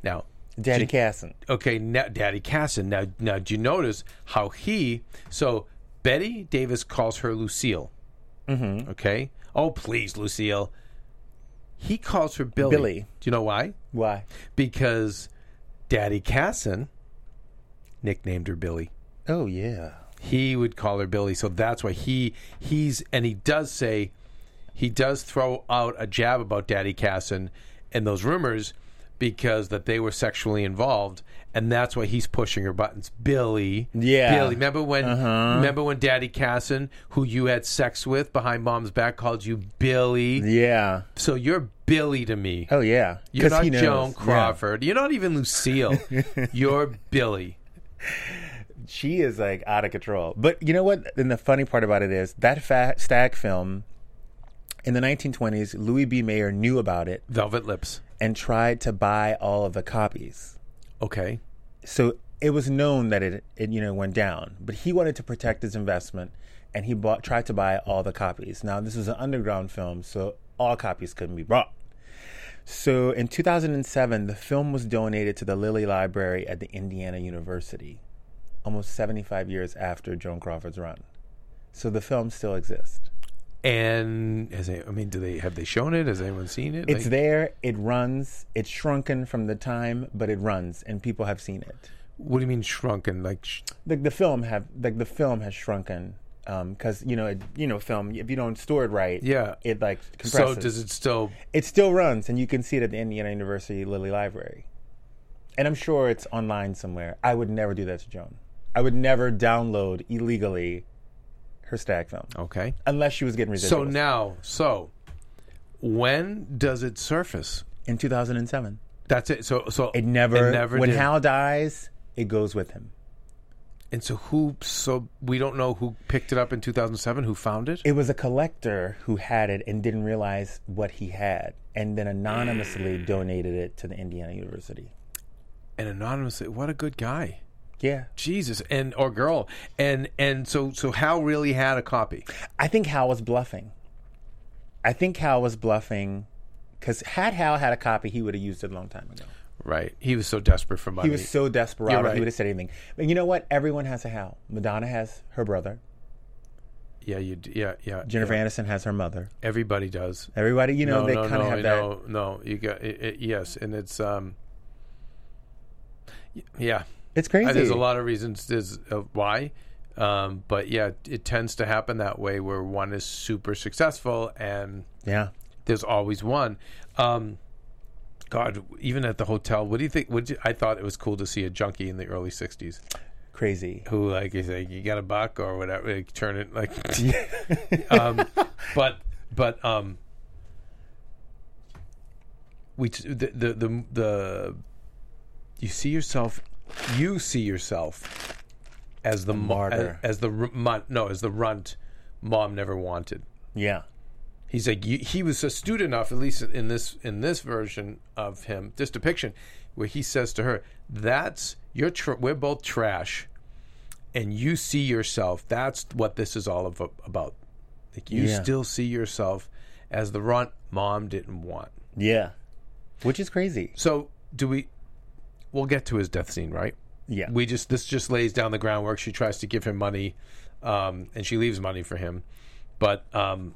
Now, Daddy Cassin. Okay, now, Daddy Cassin. Now, now, do you notice how he? So Bette Davis calls her Lucille. Mm-hmm. Okay. Oh, please, Lucille. He calls her Billy. Billy. Do you know why? Why? Because Daddy Cassin nicknamed her Billy. Oh, yeah. He would call her Billy, so that's why he he's and he does say he does throw out a jab about Daddy Cassin and those rumors because that they were sexually involved, and that's why he's pushing her buttons. Billy, Yeah. Billy. Remember when? Uh-huh. Remember when Daddy Cassin, who you had sex with behind Mom's back, called you Billy? Yeah. So you're Billy to me. Oh yeah. you're not. Joan Yeah. Crawford. You're not even Lucille. you're Billy. She is like out of control. But you know what? And the funny part about it is that fa- stag film in the 1920s, Louis B. Mayer knew about it Velvet Lips. and tried to buy all of the copies. Okay. So it was known that it, it you know went down, but he wanted to protect his investment, and he bought tried to buy all the copies. Now this was an underground film, so all copies couldn't be bought. So in 2007, the film was donated to the Lilly Library at the Indiana University, almost 75 years after Joan Crawford's run. So the film still exists. And has they, I mean, do they have they shown it? Has anyone seen it? It's Like- there. It runs. It's shrunken from the time, but it runs, and people have seen it. What do you mean shrunken? Like, sh- the, the film have like the film has shrunken um, because you know it, you know film if you don't store it right Yeah. it like so does it still? it still runs and you can see it at the Indiana University Lilly Library and I'm sure it's online somewhere I would never do that to Joan I would never download illegally her stag film Okay. unless she was getting residuals So now, so when does it surface? in 2007 That's it. So, so it never, It never when did. Hal dies it goes with him and so who? So we don't know who picked it up in 2007. Who found it? It was a collector who had it and didn't realize what he had, and then anonymously donated it to the Indiana University. And anonymously, what a good guy. Yeah, Jesus, and or girl, and and so so Hal really had a copy. I think Hal was bluffing. I think Hal was bluffing because had Hal had a copy, he would have used it a long time ago. Right. He was so desperate for money. He was so desperate, right. he would have said anything. But you know what? Everyone has a Hal. Madonna has her brother. yeah, you. Yeah, yeah. Jennifer yeah. Aniston has her mother. Everybody does. Everybody, you know, no, they no, kind of no, have that. no, no. You got it, it, yes, and it's um. Yeah, It's crazy. Uh, there's a lot of reasons there's uh, why, um, but yeah, it tends to happen that way where one is super successful and Yeah. there's always one. Um, God, even at the hotel, what do you think? Would you, I thought it was cool to see a junkie in the early '60s Crazy. who like is like you got a buck or whatever, like, turn it like. um, but but um, we t- the, the the the you see yourself, you see yourself as the martyr. as, as the no as the runt mom never wanted. Yeah. He's like you, he was astute enough, at least in this in this version of him, this depiction, where he says to her, "That's you're tr- we're both trash, and you see yourself. That's what this is all of, about. Like you Yeah. still see yourself as the runt mom didn't want. Yeah. Which is crazy. So do we? We'll get to his death scene, right? Yeah. we just this just lays down the groundwork. She tries to give him money, um, and she leaves money for him. But um,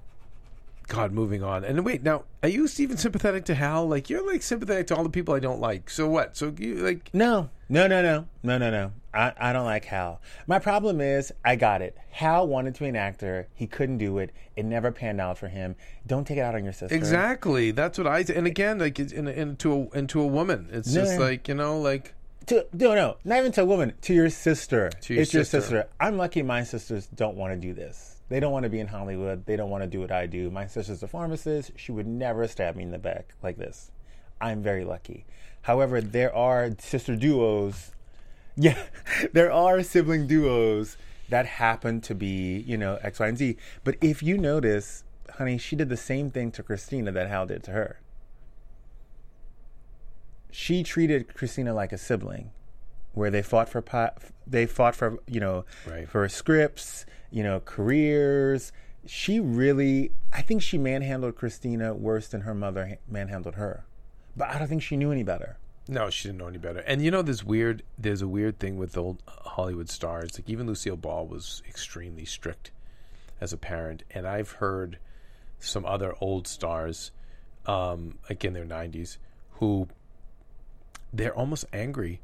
God, moving on. And wait, now are you even sympathetic to Hal? Like you're like sympathetic to all the people I don't like. So what? So you like No, no, no, no, no, no, no. I, I don't like Hal. My problem is, I got it. Hal wanted to be an actor. He couldn't do it. It never panned out for him. Don't take it out on your sister. exactly? That's what I. And again, like into a into a woman. It's No, just no. like you know, like To, no, no, not even to a woman. To your sister. To your it's your sister. sister. I'm lucky my sisters don't want to do this. They don't want to be in Hollywood. They don't want to do what I do. My sister's a pharmacist. She would never stab me in the back like this. I'm very lucky. However, there are sister duos. Yeah, there are sibling duos that happen to be, you know, X, Y, and Z. But if you notice, honey, she did the same thing to Christina that Hal did to her. She treated Christina like a sibling, where they fought for they fought for you know Right. for scripts, you know, careers. She really, I think she manhandled Christina worse than her mother manhandled her. But I don't think she knew any better. No, she didn't know any better. And you know, there's weird. There's a weird thing with old Hollywood stars. Like even Lucille Ball was extremely strict as a parent, and I've heard some other old stars, um, like in their 90s, who they're almost angry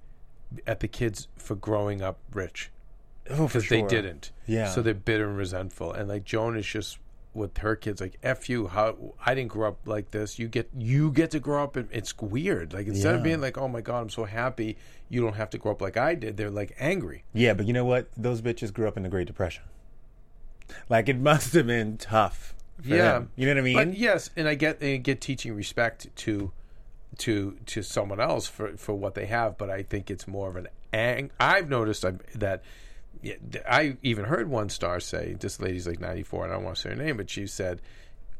at the kids for growing up rich. Oh, for because they didn't. Yeah. So they're bitter and resentful, and like Joan is just with her kids like f you how i didn't grow up like this you get you get to grow up and it's weird like instead of being like oh my god i'm so happy you don't have to grow up like i did they're like angry Yeah, but you know what? Those bitches grew up in the Great Depression. Like it must have been tough. For yeah them. you know what I mean. but yes and i get i get teaching respect to to to someone else for for what they have but i think it's more of an ang- i've noticed I'm, that yeah, th- I even heard one star say this lady's like 94 and I don't want to say her name but she said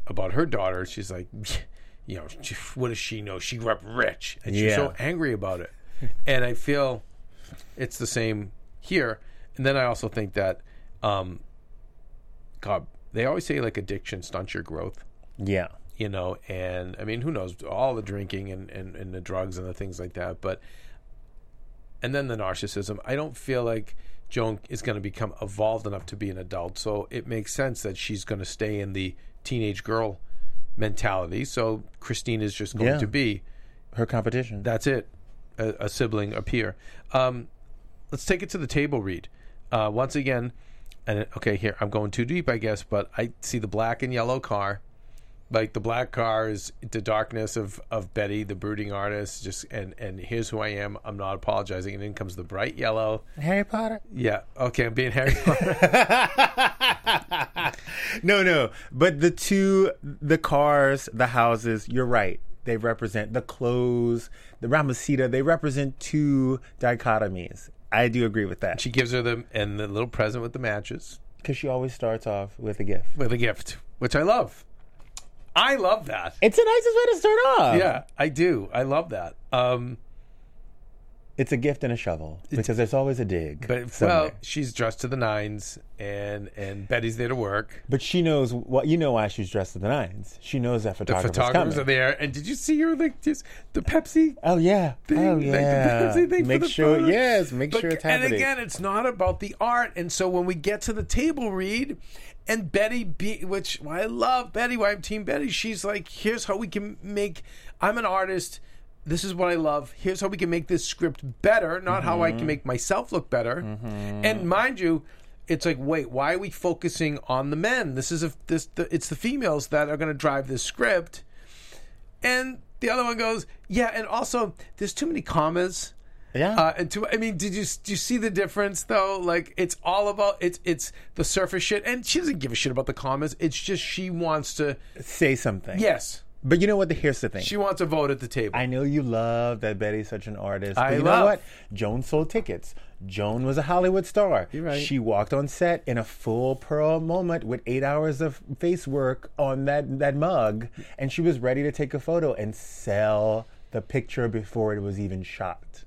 about her daughter she's like you know what does she know? She grew up rich and she's Yeah. so angry about it. And I feel it's the same here. And then I also think that um God they always say like addiction stunts your growth. Yeah, you know and i mean who knows? All the drinking and, and, and the drugs and the things like that but and then the narcissism. I don't feel like joan is going to become evolved enough to be an adult. So it makes sense that she's going to stay in the teenage girl mentality. So christine is just going Yeah. to be her competition. that's it. A, a sibling appear. Um, let's take it to the table read. Uh, once again and okay here i'm going too deep i guess but i see the black and yellow car like the black car is the darkness of of bette the brooding artist just and and here's who i am i'm not apologizing and then comes the bright yellow Harry Potter. yeah okay i'm being harry Potter. No, no. But the two, the cars, the houses, you're right. They represent the clothes, the Ramosita. They represent two dichotomies. I do agree with that she gives her the and the little present with the matches because she always starts off with a gift. with a gift which i love i love that It's the nicest way to start off. yeah i do i love that um It's a gift and a shovel because there's always a dig. But somewhere. well, she's dressed to the nines, and and Bette's there to work. But she knows what you know why she's dressed to the nines. She knows that The photographer's photographers coming. are there, and did you see her like just the Pepsi? Oh yeah. Thing, oh like the yeah. Pepsi thing for make the sure. Yes. Make But- sure it's and again, it's not about the art. And so when we get to the table read, and Bette, be, which why I love Bette, why I'm Team Bette, she's like, here's how we can make. I'm an artist. This is what I love. Here's how we can make this script better, not how I Mm-hmm. can make myself look better. And mind you, it's like, wait, why are we focusing on the men? This is a this. The, it's the females that are going to drive this script. And the other one goes, yeah, and also there's too many commas. Yeah. Uh, and to, I mean, did you do you see the difference though? Like, it's all about it's it's the surface shit, and she doesn't give a shit about the commas. It's just she wants to. Say something. Yes, But you know what? Here's the thing. she wants a vote at the table. I know you love that Bette's such an artist. I but you love- know what? Joan sold tickets. Joan was a Hollywood star. You're right. She walked on set in a full pearl moment with eight hours of face work on that, that mug, and she was ready to take a photo and sell the picture before it was even shot.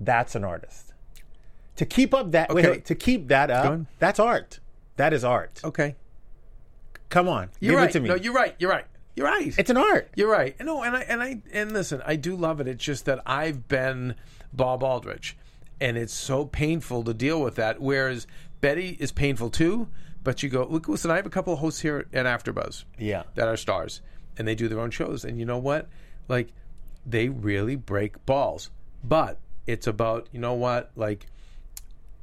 That's an artist. To keep up that Okay. wait, to keep that up, that's art. That is art. okay, Come on, you're give right. it to me. No, you're right. You're right. You're right. it's an art. You're right. No, and I and I and listen, I do love it. It's just that I've been Bob Aldrich, and it's so painful to deal with that. Whereas Bette is painful too. But you go, look, listen. I have a couple of hosts here at AfterBuzz, Yeah. that are stars, and they do their own shows. And you know what? Like, they really break balls. But it's about you know what? Like,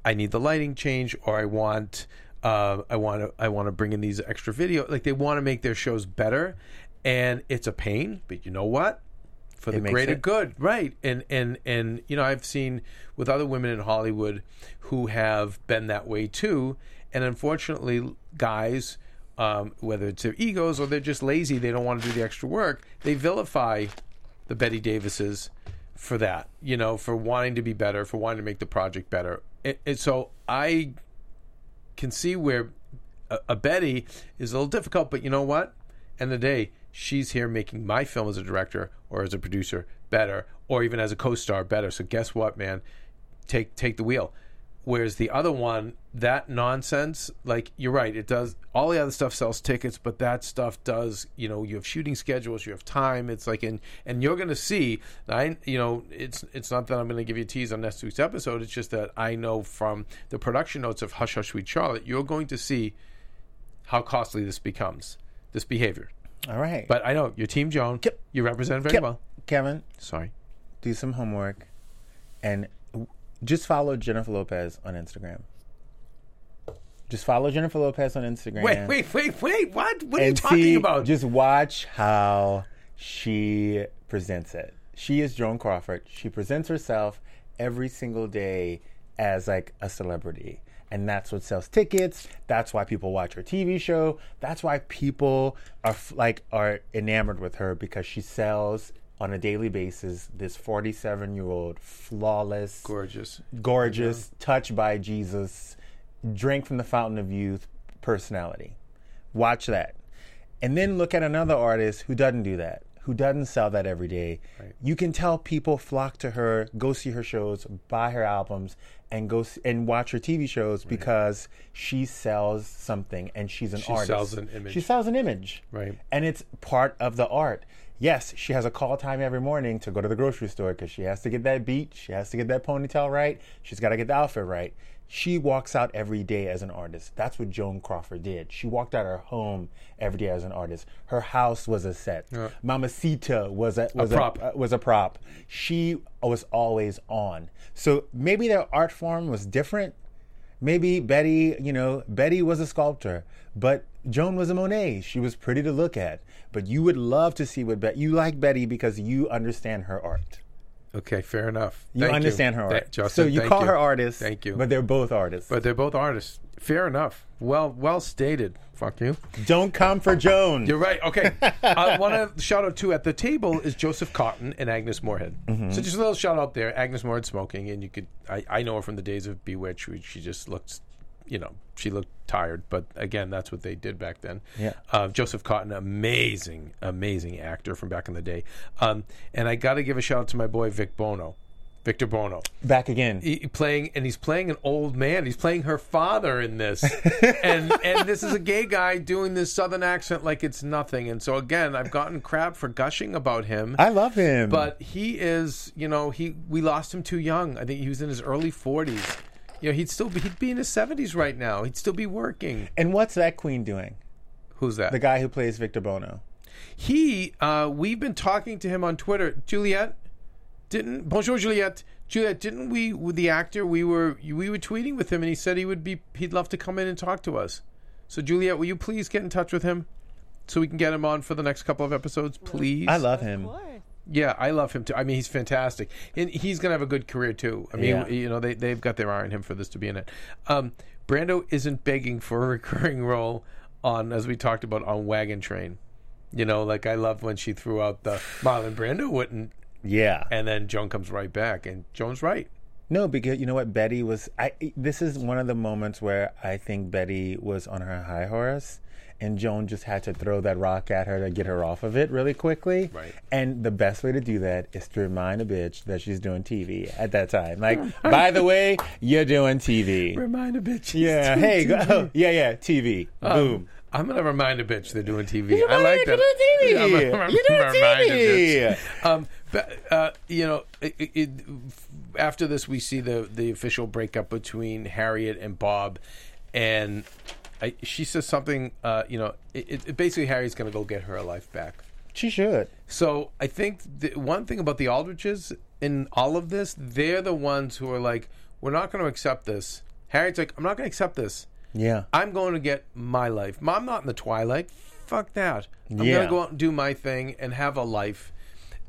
I need the lighting change, or I want, uh, I want to, I want to bring in these extra video. Like they want to make their shows better, and it's a pain. But you know what? For the greater good, right? And and and you know, I've seen with other women in Hollywood who have been that way too. And unfortunately, guys, um, whether it's their egos or they're just lazy, they don't want to do the extra work. They vilify the Bette Davises for that, you know, for wanting to be better, for wanting to make the project better. And, and so I can see where a, a Bette is a little difficult, but you know what? End of the day, she's here making my film as a director or as a producer better, or even as a co-star better. So guess what, man? Take take the wheel. Whereas the other one, that nonsense, like you're right, it does all the other stuff sells tickets, but that stuff does, you know, you have shooting schedules, you have time. It's like and and you're gonna see I you know, it's it's not that I'm gonna give you a tease on next week's episode, it's just that I know from the production notes of Hush Hush Sweet Charlotte, you're going to see how costly this becomes, this behavior. All right. But I know your team Joan, Yep. you represent very Yep. well. Keven, Sorry. do some homework and just follow Jennifer Lopez on Instagram. Just follow Jennifer Lopez on Instagram. Wait, wait, wait, wait. What? What are you talking see, about? Just watch how she presents it. She is Joan Crawford. She presents herself every single day as like a celebrity. And that's what sells tickets. That's why people watch her TV show. That's why people are like are enamored with her because she sells on a daily basis this 47 year old flawless Gorgeous. gorgeous, touched by Jesus, drink from the fountain of youth personality. Watch that. And then look at another artist who doesn't do that, who doesn't sell that every day. You can tell people flock to her, go see her shows, buy her albums, and go s- and watch her TV shows because she sells something and she's an artist. She artist. sells an image. She sells an image. Right. And it's part of the art. Yes, she has a call time every morning to go to the grocery store because she has to get that beat. She has to get that ponytail right. She's got to get the outfit right. She walks out every day as an artist. That's what Joan Crawford did. She walked out of her home every day as an artist. Her house was a set. Mamacita was a was prop. uh, was a prop. She was always on. So maybe their art form was different. Maybe Bette, you know, Bette was a sculptor, but Joan was a Monet. She was pretty to look at. But you would love to see what Bette. You like Bette because you understand her art. Okay, fair enough. You Thank understand her Tha- art. Justin, so you call you. her artist. Thank you. But they're both artists. But they're both artists. Fair enough. Well, well stated. Fuck you. Don't come for Joan. You're right. Okay. I want to shout out too at the table is Joseph Cotten and Agnes Moorehead. Mm-hmm. So just a little shout out there. Agnes Moorehead smoking, and you could I, I know her from the days of Bewitched. She just looked, you know, she looked tired. But again, that's what they did back then. Yeah. Uh, Joseph Cotten, amazing, amazing actor from back in the day. Um, and I got to give a shout out to my boy Vic Buono, Victor Buono Back again. he, he playing and he's playing an old man. He's playing her father in this, and and this is a gay guy doing this southern accent like it's nothing. And so again, I've gotten crap for gushing about him, I love him. but he is, you know, he we lost him too young. I think he was in his early forties. You know, he'd still be, he'd be in his seventies right now. He'd still be working. and what's that queen doing? Who's that? The guy who plays Victor Buono. He, uh, we've been talking to him on Twitter. Juliet, didn't bonjour Juliet. Juliet, didn't we with the actor? We were we were tweeting with him, and he said he would be he'd love to come in and talk to us. So Juliet, will you please get in touch with him so we can get him on for the next couple of episodes, please? I love him. Yeah, I love him too. I mean, he's fantastic, and he's gonna have a good career too. I mean, Yeah. you know, they they've got their eye on him for this to be in it. Um, Brando isn't begging for a recurring role on, as we talked about, on Wagon Train. You know, like I love when she threw out the Marlon Brando wouldn't, Yeah. and then Joan comes right back, and Joan's right. No, because you know what, Bette was. I. This is one of the moments where I think Bette was on her high horse, and Joan just had to throw that rock at her to get her off of it really quickly. Right. And the best way to do that is to remind a bitch that she's doing TV at that time. Like, by the way, you're doing TV. Remind a bitch. Yeah. Hey. Go, oh, yeah. Yeah. TV. Boom. I'm gonna remind a bitch they're doing TV. You're I like that. doing Yeah, I'm TV. gonna You're doing remind bitch. TV. Um, but, uh, you know, it, it, after this, we see the the official breakup between Harriet and Bob, and I, she says something. Uh, you know, it, it, basically Harry's going to go get her a life back. She should. So I think the one thing about the Aldriches in all of this, they're the ones who are like, we're not going to accept this. Harry's like, I'm not going to accept this. Yeah. I'm going to get my life. I'm not in the twilight. Fuck that. I'm going to go out and do my thing and have a life.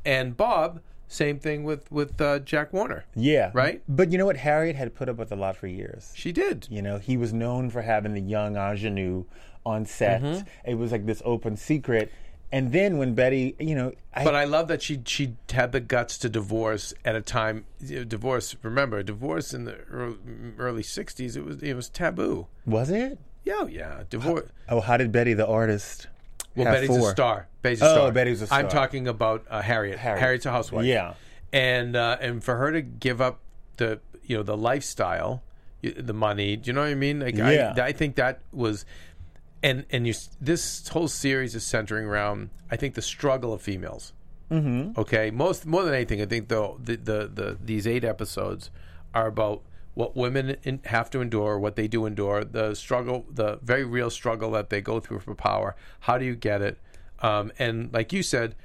And Bob, same thing with with uh, Jack Warner. Yeah. Right? But you know what? Harriet had put up with a lot for years. She did. You know, he was known for having the young ingenue on set. Mm-hmm. It was like this open secret. And then when Bette, you know, I, But I love that she she had the guts to divorce at a time. Divorce. Remember, divorce in the early, early '60s. It was it was taboo. was it? Yeah, yeah. Divorce. Oh, how did Bette the artist? Well, Bette's four? a star. Bette's a Oh, star. Bette's a I'm talking about uh, Harriet. Harriet. Harriet's a housewife. Yeah. and uh, and for her to give up the you know the lifestyle, the money. Do you know what I mean? Like Yeah. I, I think that was, and and you this whole series is centering around I think the struggle of females. Mm-hmm. Okay, most more than anything, I think though the, the the these eight episodes are about what women in, have to endure, what they do endure, the struggle, the very real struggle that they go through for power. How do you get it? Um, and like you said,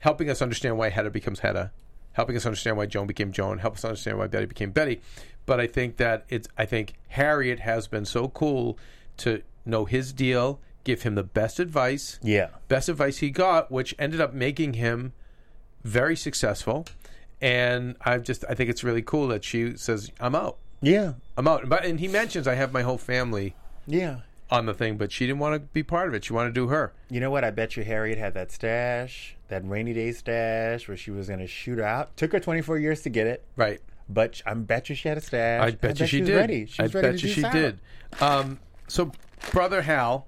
helping us understand why Hedda becomes Hedda, helping us understand why Joan became Joan, help us understand why Bette became Bette. but I think that it's. I think Harriet has been so cool to know his deal, give him the best advice, Yeah. best advice he got, which ended up making him very successful. And I just, I think it's really cool that she says, "I'm out, Yeah. I'm out." But and he mentions, "I have my whole family Yeah. on the thing," but she didn't want to be part of it. She wanted to do her. You know what? I bet you Harriet had that stash, that rainy day stash, where she was going to shoot out. Took her 24 years to get it, Right. but I bet you she had a stash. I bet you she was did. Ready. She was I ready bet you she did. Um, so, brother Hal,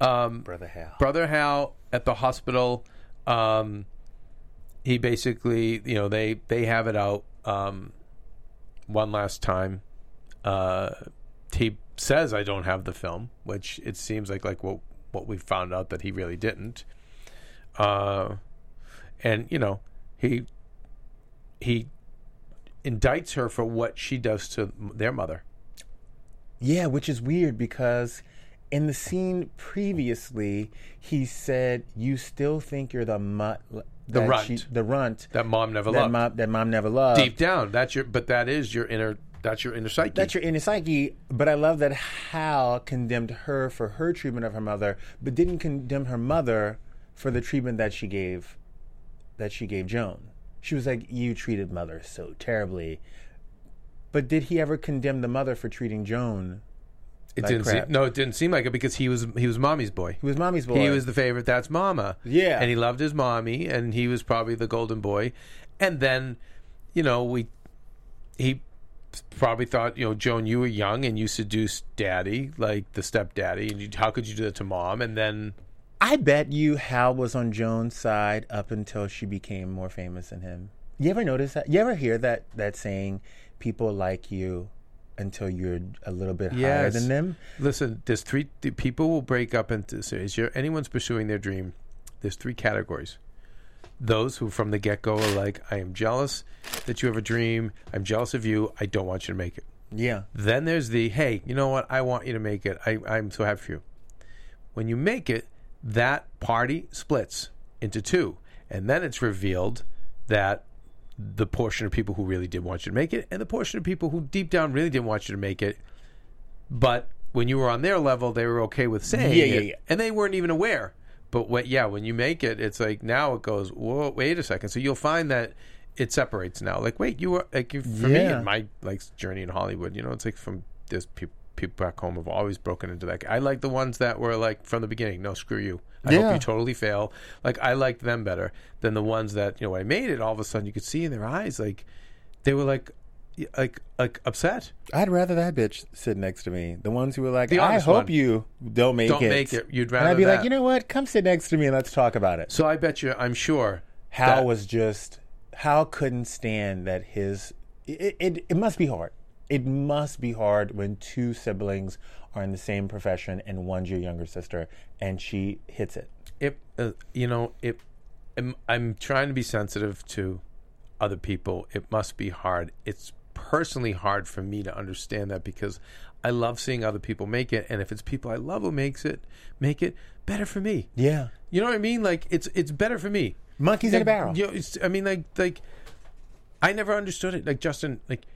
um, Brother Hal. brother Hal at the hospital. Um, he basically, you know, they they have it out um, one last time. Uh, he says, "I don't have the film," which it seems like like what what we found out that he really didn't. Uh, and you know, he he indicts her for what she does to their mother. Yeah, which is weird because in the scene previously, he said, "You still think you're the mutt, The runt. she- the runt That mom never that loved. mom that mom never loved." Deep down, that's your. But that is your inner. That's your inner psyche. That's your inner psyche, but I love that Hal condemned her for her treatment of her mother, but didn't condemn her mother for the treatment that she gave that she gave Joan. She was like, "You treated mother so terribly." But did he ever condemn the mother for treating Joan? It like didn't seem, crap? no, it didn't seem like it because he was he was mommy's boy. He was mommy's boy. He was the favorite. That's mama. Yeah. and he loved his mommy, and he was probably the golden boy. And then, you know, we he probably thought, you know, Joan, you were young and you seduced daddy, like the stepdaddy, and you, how could you do that to mom? And then, I bet you Hal was on Joan's side up until she became more famous than him. You ever notice that? You ever hear that that saying, "People like you until you're a little bit higher than them"? listen, there's three the people will break up into so is your anyone's pursuing their dream. There's three categories. Those who from the get go are like, I am jealous that you have a dream. I'm jealous of you. I don't want you to make it. Yeah. Then there's the hey, you know what? I want you to make it. I, I'm so happy for you. When you make it, that party splits into two, and then it's revealed that the portion of people who really did want you to make it, and the portion of people who deep down really didn't want you to make it, but when you were on their level, they were okay with saying Yeah, yeah, it, yeah. and they weren't even aware. But what, yeah, when you make it, it's like now it goes. Whoa, wait a second. So you'll find that it separates now. Like, wait, you were like you- for me in my like journey in Hollywood. You know, it's like from this people people back home have always broken into that. I like the ones that were like from the beginning. No, screw you. I Yeah. hope you totally fail. Like I liked them better than the ones that you know. I made it, all of a sudden you could see in their eyes like they were like like like upset. I'd rather that bitch sit next to me. The ones who were like, "I hope one. you don't make it. Don't make it. You'd and rather I'd be like, "You know what? Come sit next to me and let's talk about it." So I bet you, I'm sure. Hal that- was just Hal couldn't stand that his it, it it must be hard. It must be hard when two siblings are in the same profession and one's your younger sister and she hits it. it uh, you know it I'm, I'm trying to be sensitive to other people it must be hard it's personally hard for me to understand that because i love seeing other people make it and if it's people i love who makes it make it better for me Yeah. you know what i mean like it's it's better for me Monkeys in a barrel. you know, i mean like like i never understood it like justin like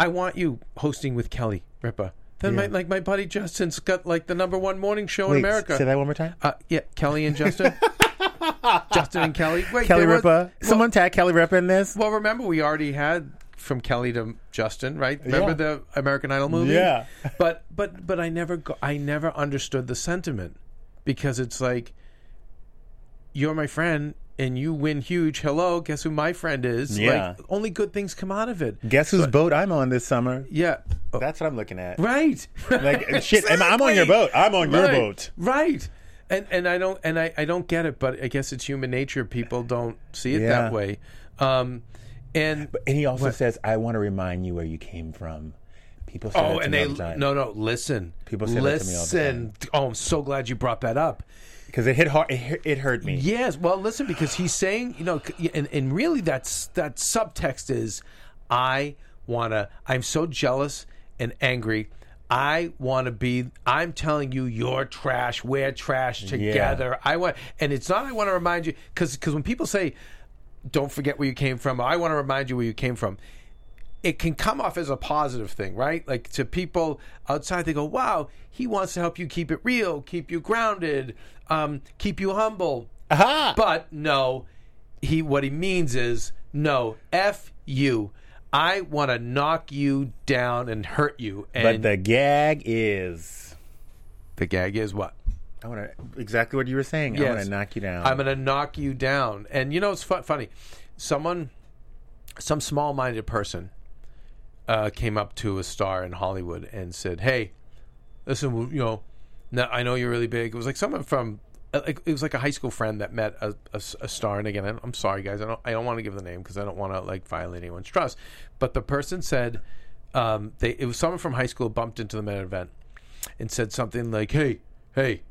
i want you hosting with kelly ripa then my like my buddy justin's got like the number one morning show Wait, in america Say that one more time. uh, yeah, Kelly and Justin. Justin and Kelly. Wait, Kelly Ripa. Someone tag Kelly Ripa in this. Well, remember we already had from Kelly to Justin, right? Remember Yeah. the American Idol movie? Yeah. But but but I never go, I never understood the sentiment because it's like you're my friend and you win huge. Hello, guess who my friend is? Yeah. Like only good things come out of it. Guess whose boat I'm on this summer? Yeah. Oh, That's what I'm looking at. Right. Like shit, I'm on your boat. I'm on your boat. Right. And and I don't and I, I don't get it, but I guess it's human nature. People don't see it Yeah. that way. Um, and And he also What? says, "I want to remind you where you came from." People say oh, that to and me they all the time. no no listen. People say that to me all the listen. Oh, I'm so glad you brought that up. Because it hit hard. It, it hurt me. Yes, well, listen, because he's saying, you know, and, and really that's that subtext is, I wanna, I'm so jealous and angry. I want to be. I'm telling you, you're trash. We're trash together. I want, and it's not. I want to remind you, because because when people say, "Don't forget where you came from," I want to remind you where you came from. It can come off as a positive thing, right? Like to people outside, they go, "Wow, he wants to help you keep it real, keep you grounded, um, keep you humble." Aha! But no, he what he means is no, f you. I want to knock you down and hurt you. but the gag is. the gag is what? I want to exactly what you were saying. I want to knock you down. I'm going to knock you down. And you know, it's fu- funny. Someone, some small minded person uh, came up to a star in Hollywood and said, Hey, listen, you know, now I know you're really big. It was like someone from, uh, it was like a high school friend that met a star. And again, I'm sorry, guys. I don't, I don't want to give the name because I don't want to like violate anyone's trust. But the person said, um, they, it was someone from high school bumped into them at event and said something like, Hey, hey,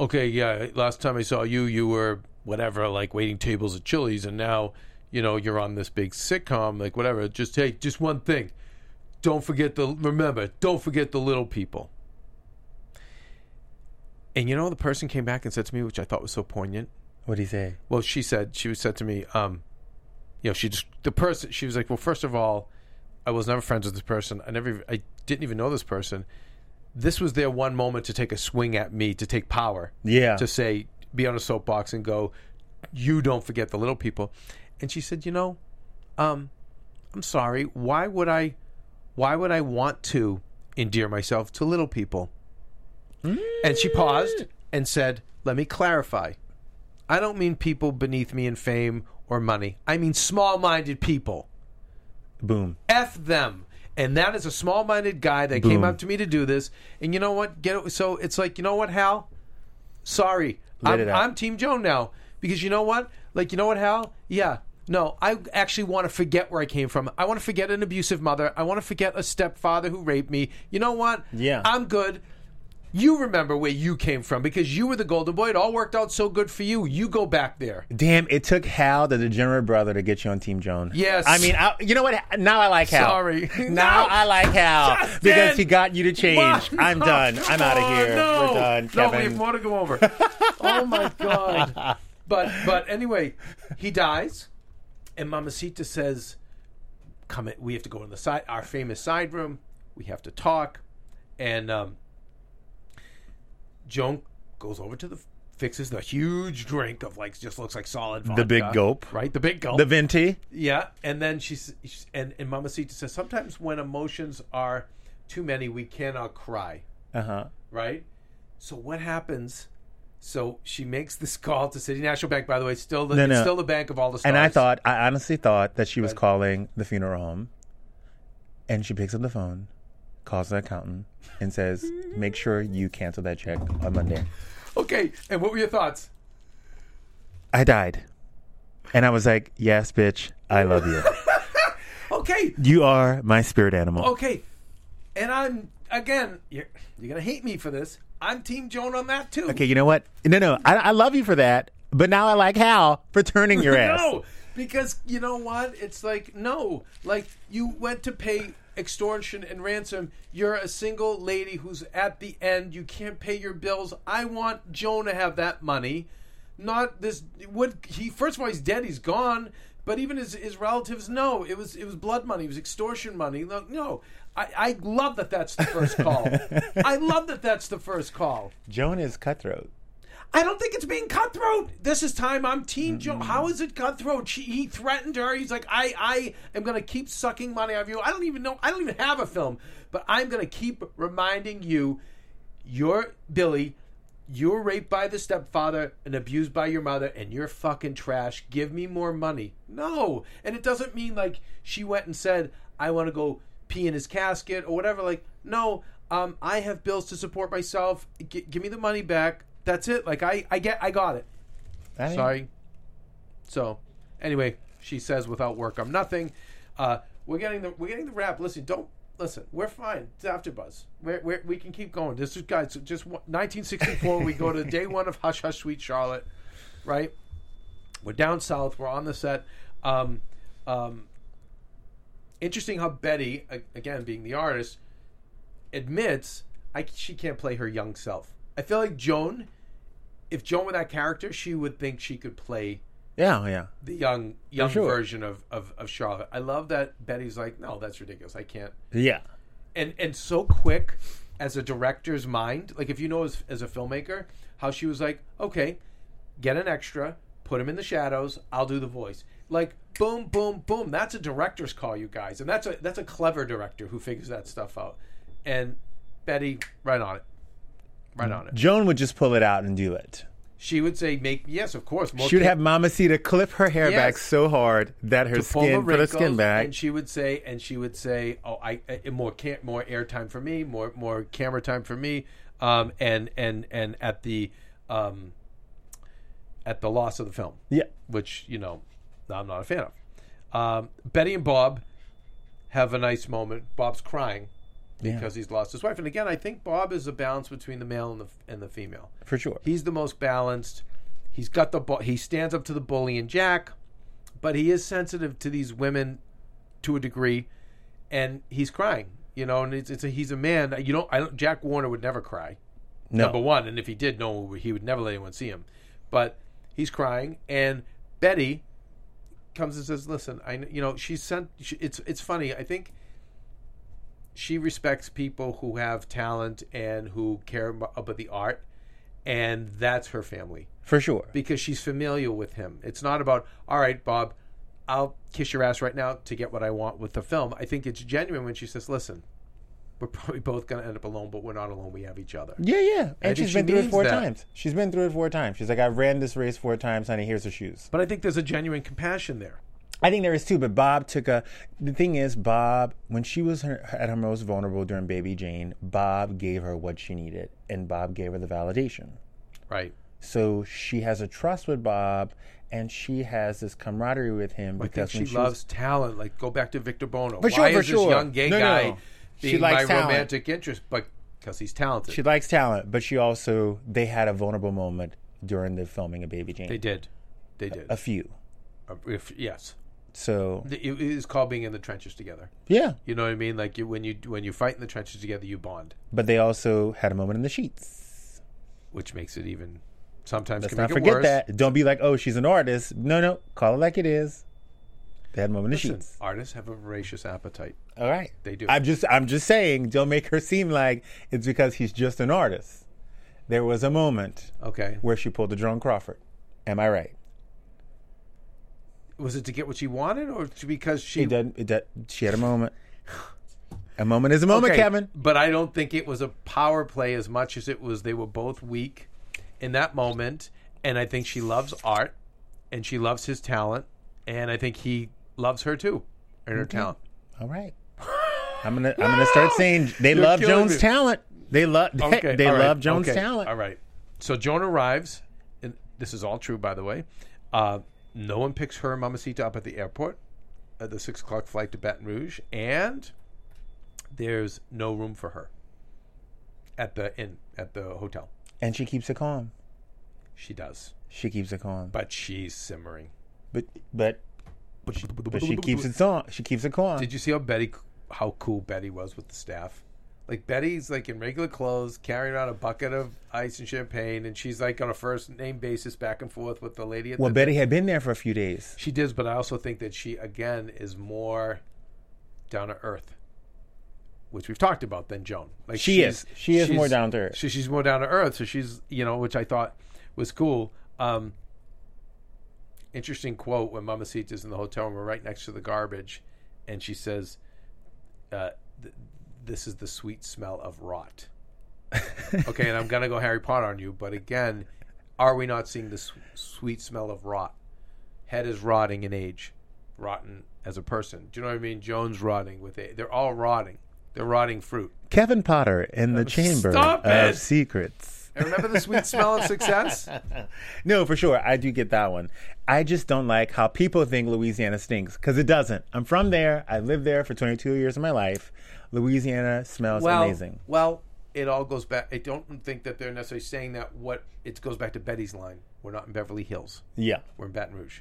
okay, yeah, last time I saw you, you were whatever, like waiting tables at Chili's, and now, you know, you're on this big sitcom, like whatever. Just hey, just one thing. Don't forget the remember, don't forget the little people. And you know, the person came back and said to me, which I thought was so poignant. what do you say? Well, she said she said to me, um, you know, she just the person. She was like, well, first of all, I was never friends with this person. I never, I didn't even know this person. This was their one moment to take a swing at me, to take power Yeah. to say be on a soapbox and go you don't forget the little people and she said you know um i'm sorry why would i why would i want to endear myself to little people and she paused and said let me clarify i don't mean people beneath me in fame or money i mean small-minded people Boom. F them. And that is a small minded guy that came up to me to do this. And you know what? Get it. So it's like, you know what, Hal? Sorry. I'm. I'm Team Joan now. Because you know what? Like, you know what, Hal? Yeah. No, I actually want to forget where I came from. I want to forget an abusive mother. I want to forget a stepfather who raped me. You know what? Yeah. I'm good. You remember where you came from because you were the golden boy. It all worked out so good for you. You go back there. Damn, it took Hal, the degenerate brother, to get you on Team Joan. Yes. I mean, I, you know what? Now I like Hal. Sorry. Now No. I like Hal Justin! because he got you to change. Come I'm on, done. I'm out of here. No. We're done, No, we have more to go over. oh my god! But but anyway, he dies, and Mamacita says, "Come, in, we have to go in the side, our famous side room. We have to talk." And um, Joan goes over to the fixes the huge drink of like just looks like solid vodka, The big gulp. right? The big gulp, the Venti. yeah, and then she's, she's and and Mamacita says sometimes when emotions are too many, we cannot cry, Uh huh. right? So what happens? So she makes this call to City National Bank. By the way, still the No, no. still the bank of all the stars. And I thought, I honestly thought that she was Right. calling the funeral home. And she picks up the phone, calls the accountant, and says, "Make sure you cancel that check on Monday." okay. And what were your thoughts? I died, and I was like, "Yes, bitch, I love you. Okay, you are my spirit animal." okay. And I'm again. You're, you're gonna hate me for this. I'm Team Joan on that too. Okay, you know what? No, no, I, I love you for that, but now I like Hal for turning your ass. No, because you know what? It's like no, like you went to pay extortion and ransom. You're a single lady who's at the end. You can't pay your bills. I want Joan to have that money, not this. What he first of all, he's dead. He's gone. But even his, his relatives, no, it was it was blood money. It was extortion money. No, no. I, I love that that's the first call. I love that that's the first call. Joan is cutthroat. I don't think it's being cutthroat. This is time I'm Team Joe. How is it cutthroat? She, he threatened her. He's like, I, I am going to keep sucking money out of you. I don't even know. I don't even have a film, but I'm going to keep reminding you, you're Billy. You're raped by the stepfather and abused by your mother, and you're fucking trash. Give me more money. No, and it doesn't mean like she went and said, I want to go pee in his casket or whatever. Like, no, um, I have bills to support myself. G- give me the money back. That's it. Like, I, I get, I got it. I- Sorry. So, anyway, she says, "Without work, I'm nothing." Uh, we're getting the we're getting the rap. Listen, don't listen. We're fine. It's AfterBuzz. We're, we're, we can keep going. This is guys. Just 1964. we go to day one of Hush Hush Sweet Charlotte. Right. We're down south. We're on the set. Um, um, interesting how Bette, again being the artist, admits I, she can't play her young self. I feel like Joan, if Joan were that character, she would think she could play Yeah, yeah. the young young sure. version of, of of Charlotte. I love that Bette's like, no, that's ridiculous. I can't. Yeah. And and so quick as a director's mind, like if you know as, as a filmmaker, how she was like, okay, get an extra, put him in the shadows. I'll do the voice. Like boom, boom, boom. That's a director's call, you guys, and that's a that's a clever director who figures that stuff out. And Bette, right on it, right on it. Joan would just pull it out and do it. She would say, "Make yes, of course." More She would ca- have Mamacita clip her hair Yes. back so hard that her to pull the skin, put her skin back. and she would say, and she would say, "Oh, I, I more cam- more airtime for me, more more camera time for me," um, and and and at the um, at the loss of the film, Yeah. which you know I'm not a fan of. Um, Bette and Bob have a nice moment. Bob's crying Yeah. because he's lost his wife, and again, I think Bob is a balance between the male and the and the female. For sure. He's the most balanced. He's got the bu- he stands up to the bully and Jack, but he is sensitive to these women to a degree, and he's crying. You know, and it's, it's a, he's a man. You don't. I don't. Jack Warner would never cry. No. Number one, and if he did, no, he would never let anyone see him. But he's crying, and Bette comes and says, "Listen, I you know she's sent. She, it's it's funny. I think." She respects people who have talent and who care about the art, and that's her family For sure. because she's familiar with him. It's not about, all right, Bob, I'll kiss your ass right now to get what I want with the film. I think it's genuine when she says, listen, we're probably both going to end up alone, but we're not alone. We have each other. Yeah, yeah. And think she's she been through it four that. times. She's been through it four times. She's like, I ran this race four times, honey. Here's her shoes. But I think there's a genuine compassion there. I think there is too, but Bob took a. The thing is, Bob, when she was her, at her most vulnerable during Baby Jane, Bob gave her what she needed, and Bob gave her the validation. Right. So she has a trust with Bob, and she has this camaraderie with him I think because she she loves was, talent. Like, go back to Victor Buono. For Why sure, for is sure. this young gay No, no, guy no. She being my likes talent. romantic interest? But because he's talented. she likes talent, but she also they had a vulnerable moment during the filming of Baby Jane. they did. They did. a few. Uh, if, yes. So It is called being in the trenches together. yeah, You know what I mean? Like you, when you when you fight in the trenches together, you bond, but they also had a moment in the sheets. which makes it even sometimes Let's not forget that. Don't be like, oh, she's an artist. No, no, call it like it is. They had a moment in the sheets. artists have a voracious appetite. All right, They do. I'm just, I'm just saying. Don't make her seem like it's because he's just an artist. There was a moment Okay, where she pulled the Joan Crawford. Am I right? Was it to get what she wanted, or because she? It did. It did. She had a moment. A moment is a moment, Okay, Keven. But I don't think it was a power play as much as it was they were both weak in that moment, and I think she loves art, and she loves his talent, and I think he loves her too, and her talent. All right. I'm gonna, I'm gonna start saying they You're love Joan's me. talent. They love, Okay, they right, love Joan's okay, talent. All right. So Joan arrives, and this is all true, by the way. Uh, no one picks her and Mamacita up at the airport at the six o'clock flight to Baton Rouge, and there's no room for her at the inn at the hotel. And she keeps it calm. She does, She keeps it calm. but she's simmering. But but but she keeps it on. She keeps it calm. Did you see how Bette, how cool Bette was with the staff? Like Bette's like in regular clothes, carrying around a bucket of ice and champagne, and she's like on a first name basis back and forth with the lady at the well, the Bette had been there for a few days. She did, but I also think that she again is more down to earth, which we've talked about than Joan. Like She is. She is more down to earth. She, she's more down to earth. So she's you know, which I thought was cool. Um, interesting quote when Mama Mamacita's in the hotel room, we're right next to the garbage, and she says, uh, "This is the sweet smell of rot." okay, and I'm gonna go Harry Potter on you, but again, are we not seeing the s- sweet smell of rot? Head is rotting in age, rotten as a person. Do you know what I mean? Joan's rotting with a. They're all rotting. They're rotting fruit. Keven Potter in the Chamber Stop of it. Secrets. And remember the sweet smell of success? No, for sure. I do get that one. I just don't like how people think Louisiana stinks because it doesn't. I'm from there. I lived there for 22 years of my life. Louisiana smells well, amazing. Well, it all goes back. I don't think that they're necessarily saying that. What it goes back to Bette's line. We're not in Beverly Hills. Yeah. We're in Baton Rouge.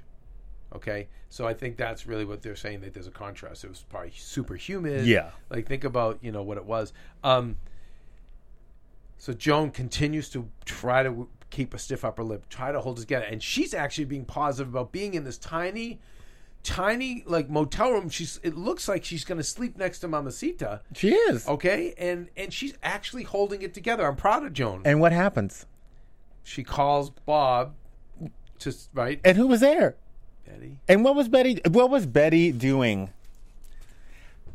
Okay, so I think that's really what they're saying. That there's a contrast. It was probably super humid. Yeah. Like think about you know what it was. Um, so Joan continues to try to keep a stiff upper lip, try to hold together. And she's actually being positive about being in this tiny, tiny like motel room. She's it looks like she's going to sleep next to Mamacita. She is. Okay, and and she's actually holding it together. I'm proud of Joan. And what happens? she calls Bob to right And who was there? Bette. And what was Bette? What was Bette doing?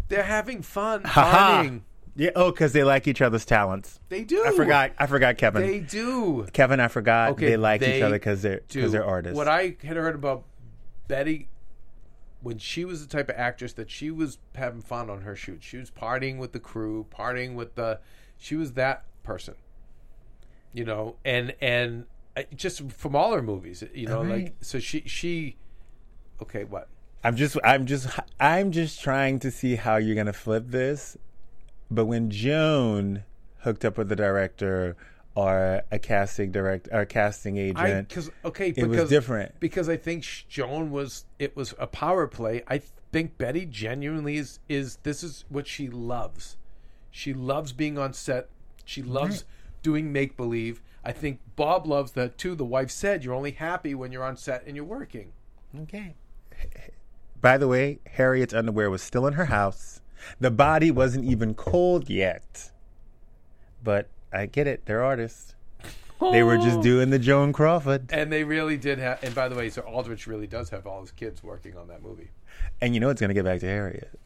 They're having fun Ha-ha. partying. Yeah. Oh, because they like each other's talents. They do. I forgot. I forgot Keven. They do. Keven, I forgot. Okay, they like they each other because they're because they're artists. What I had heard about Bette when she was the type of actress that she was having fun on her shoot. She was partying with the crew, partying with the. She was that person, you know, and and uh, just from all her movies, you know, like so she she. Okay, what? I'm just I'm just I'm just trying to see how you're gonna flip this. But when Joan hooked up with the director or a casting direct or a casting agent, because okay, it because, was different. because I think Joan was it was a power play. I think Bette genuinely is is this is what she loves. She loves being on set. She loves doing make believe. I think Bob loves that too. The wife said you're only happy when you're on set and you're working. Okay. By the way, Harriet's underwear was still in her house. The body wasn't even cold yet. But I get it. They're artists. They were just oh. doing the Joan Crawford. And they really did have. And by the way, so Aldrich really does have all his kids working on that movie. And you know it's going to get back to Harriet.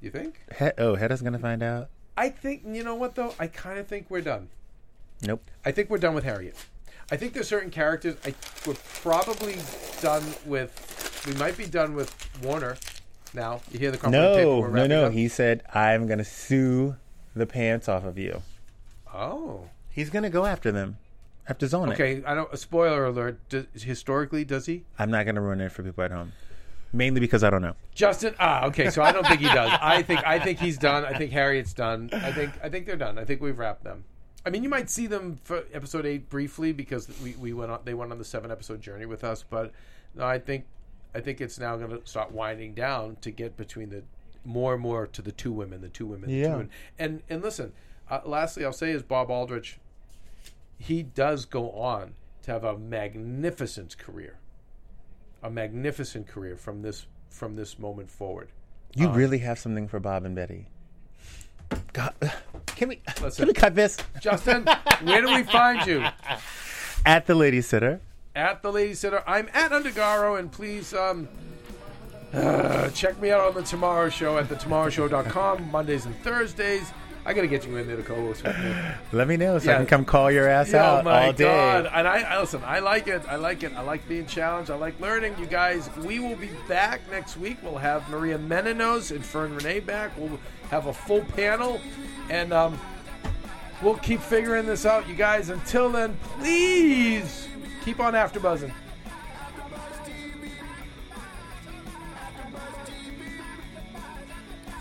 You think? He- oh, Hedda's going to find out? I think you know what though. I kind of think we're done. Nope. I think we're done with Harriet. I think there's certain characters. I we're probably done with. We might be done with Warner now. You hear the tape, No, no, no. up? He said, I'm going to sue the pants off of you. Oh, He's going to go after them, after Zona. okay. I don't. A spoiler alert. Does, historically, does he? I'm not going to ruin it for people at home. Mainly because I don't know. Justin. Ah, okay. So I don't think he does. I think. I think he's done. I think Harriet's done. I think. I think they're done. I think we've wrapped them. I mean, you might see them for episode eight briefly because we, we went on. They went on the seven episode journey with us, but no, I think. I think it's now going to start winding down to get between the more and more to the two women, the two women, the Yeah. two women. And and listen, uh, lastly, I'll say is Bob Aldrich. He does go on to have a magnificent career, a magnificent career from this from this moment forward. You really have something for Bob and Bette. God, can we Listen. can we cut this Justin, where do we find you? at the Lady Sitter? At the Lady Sitter. I'm at Undergaro, and please um, uh, check me out on the Tomorrow Show at thetomorrowshow.com Mondays and Thursdays. I got to get you in there to co-host with me. Let me know so Yeah. I can come call your ass Oh out my all day. god! And I, I listen. I like it. I like it. I like being challenged. I like learning. You guys, we will be back next week. We'll have Maria Menounos and Fern Renee back. We'll have a full panel, and um, we'll keep figuring this out, you guys. Until then, please keep on after buzzing.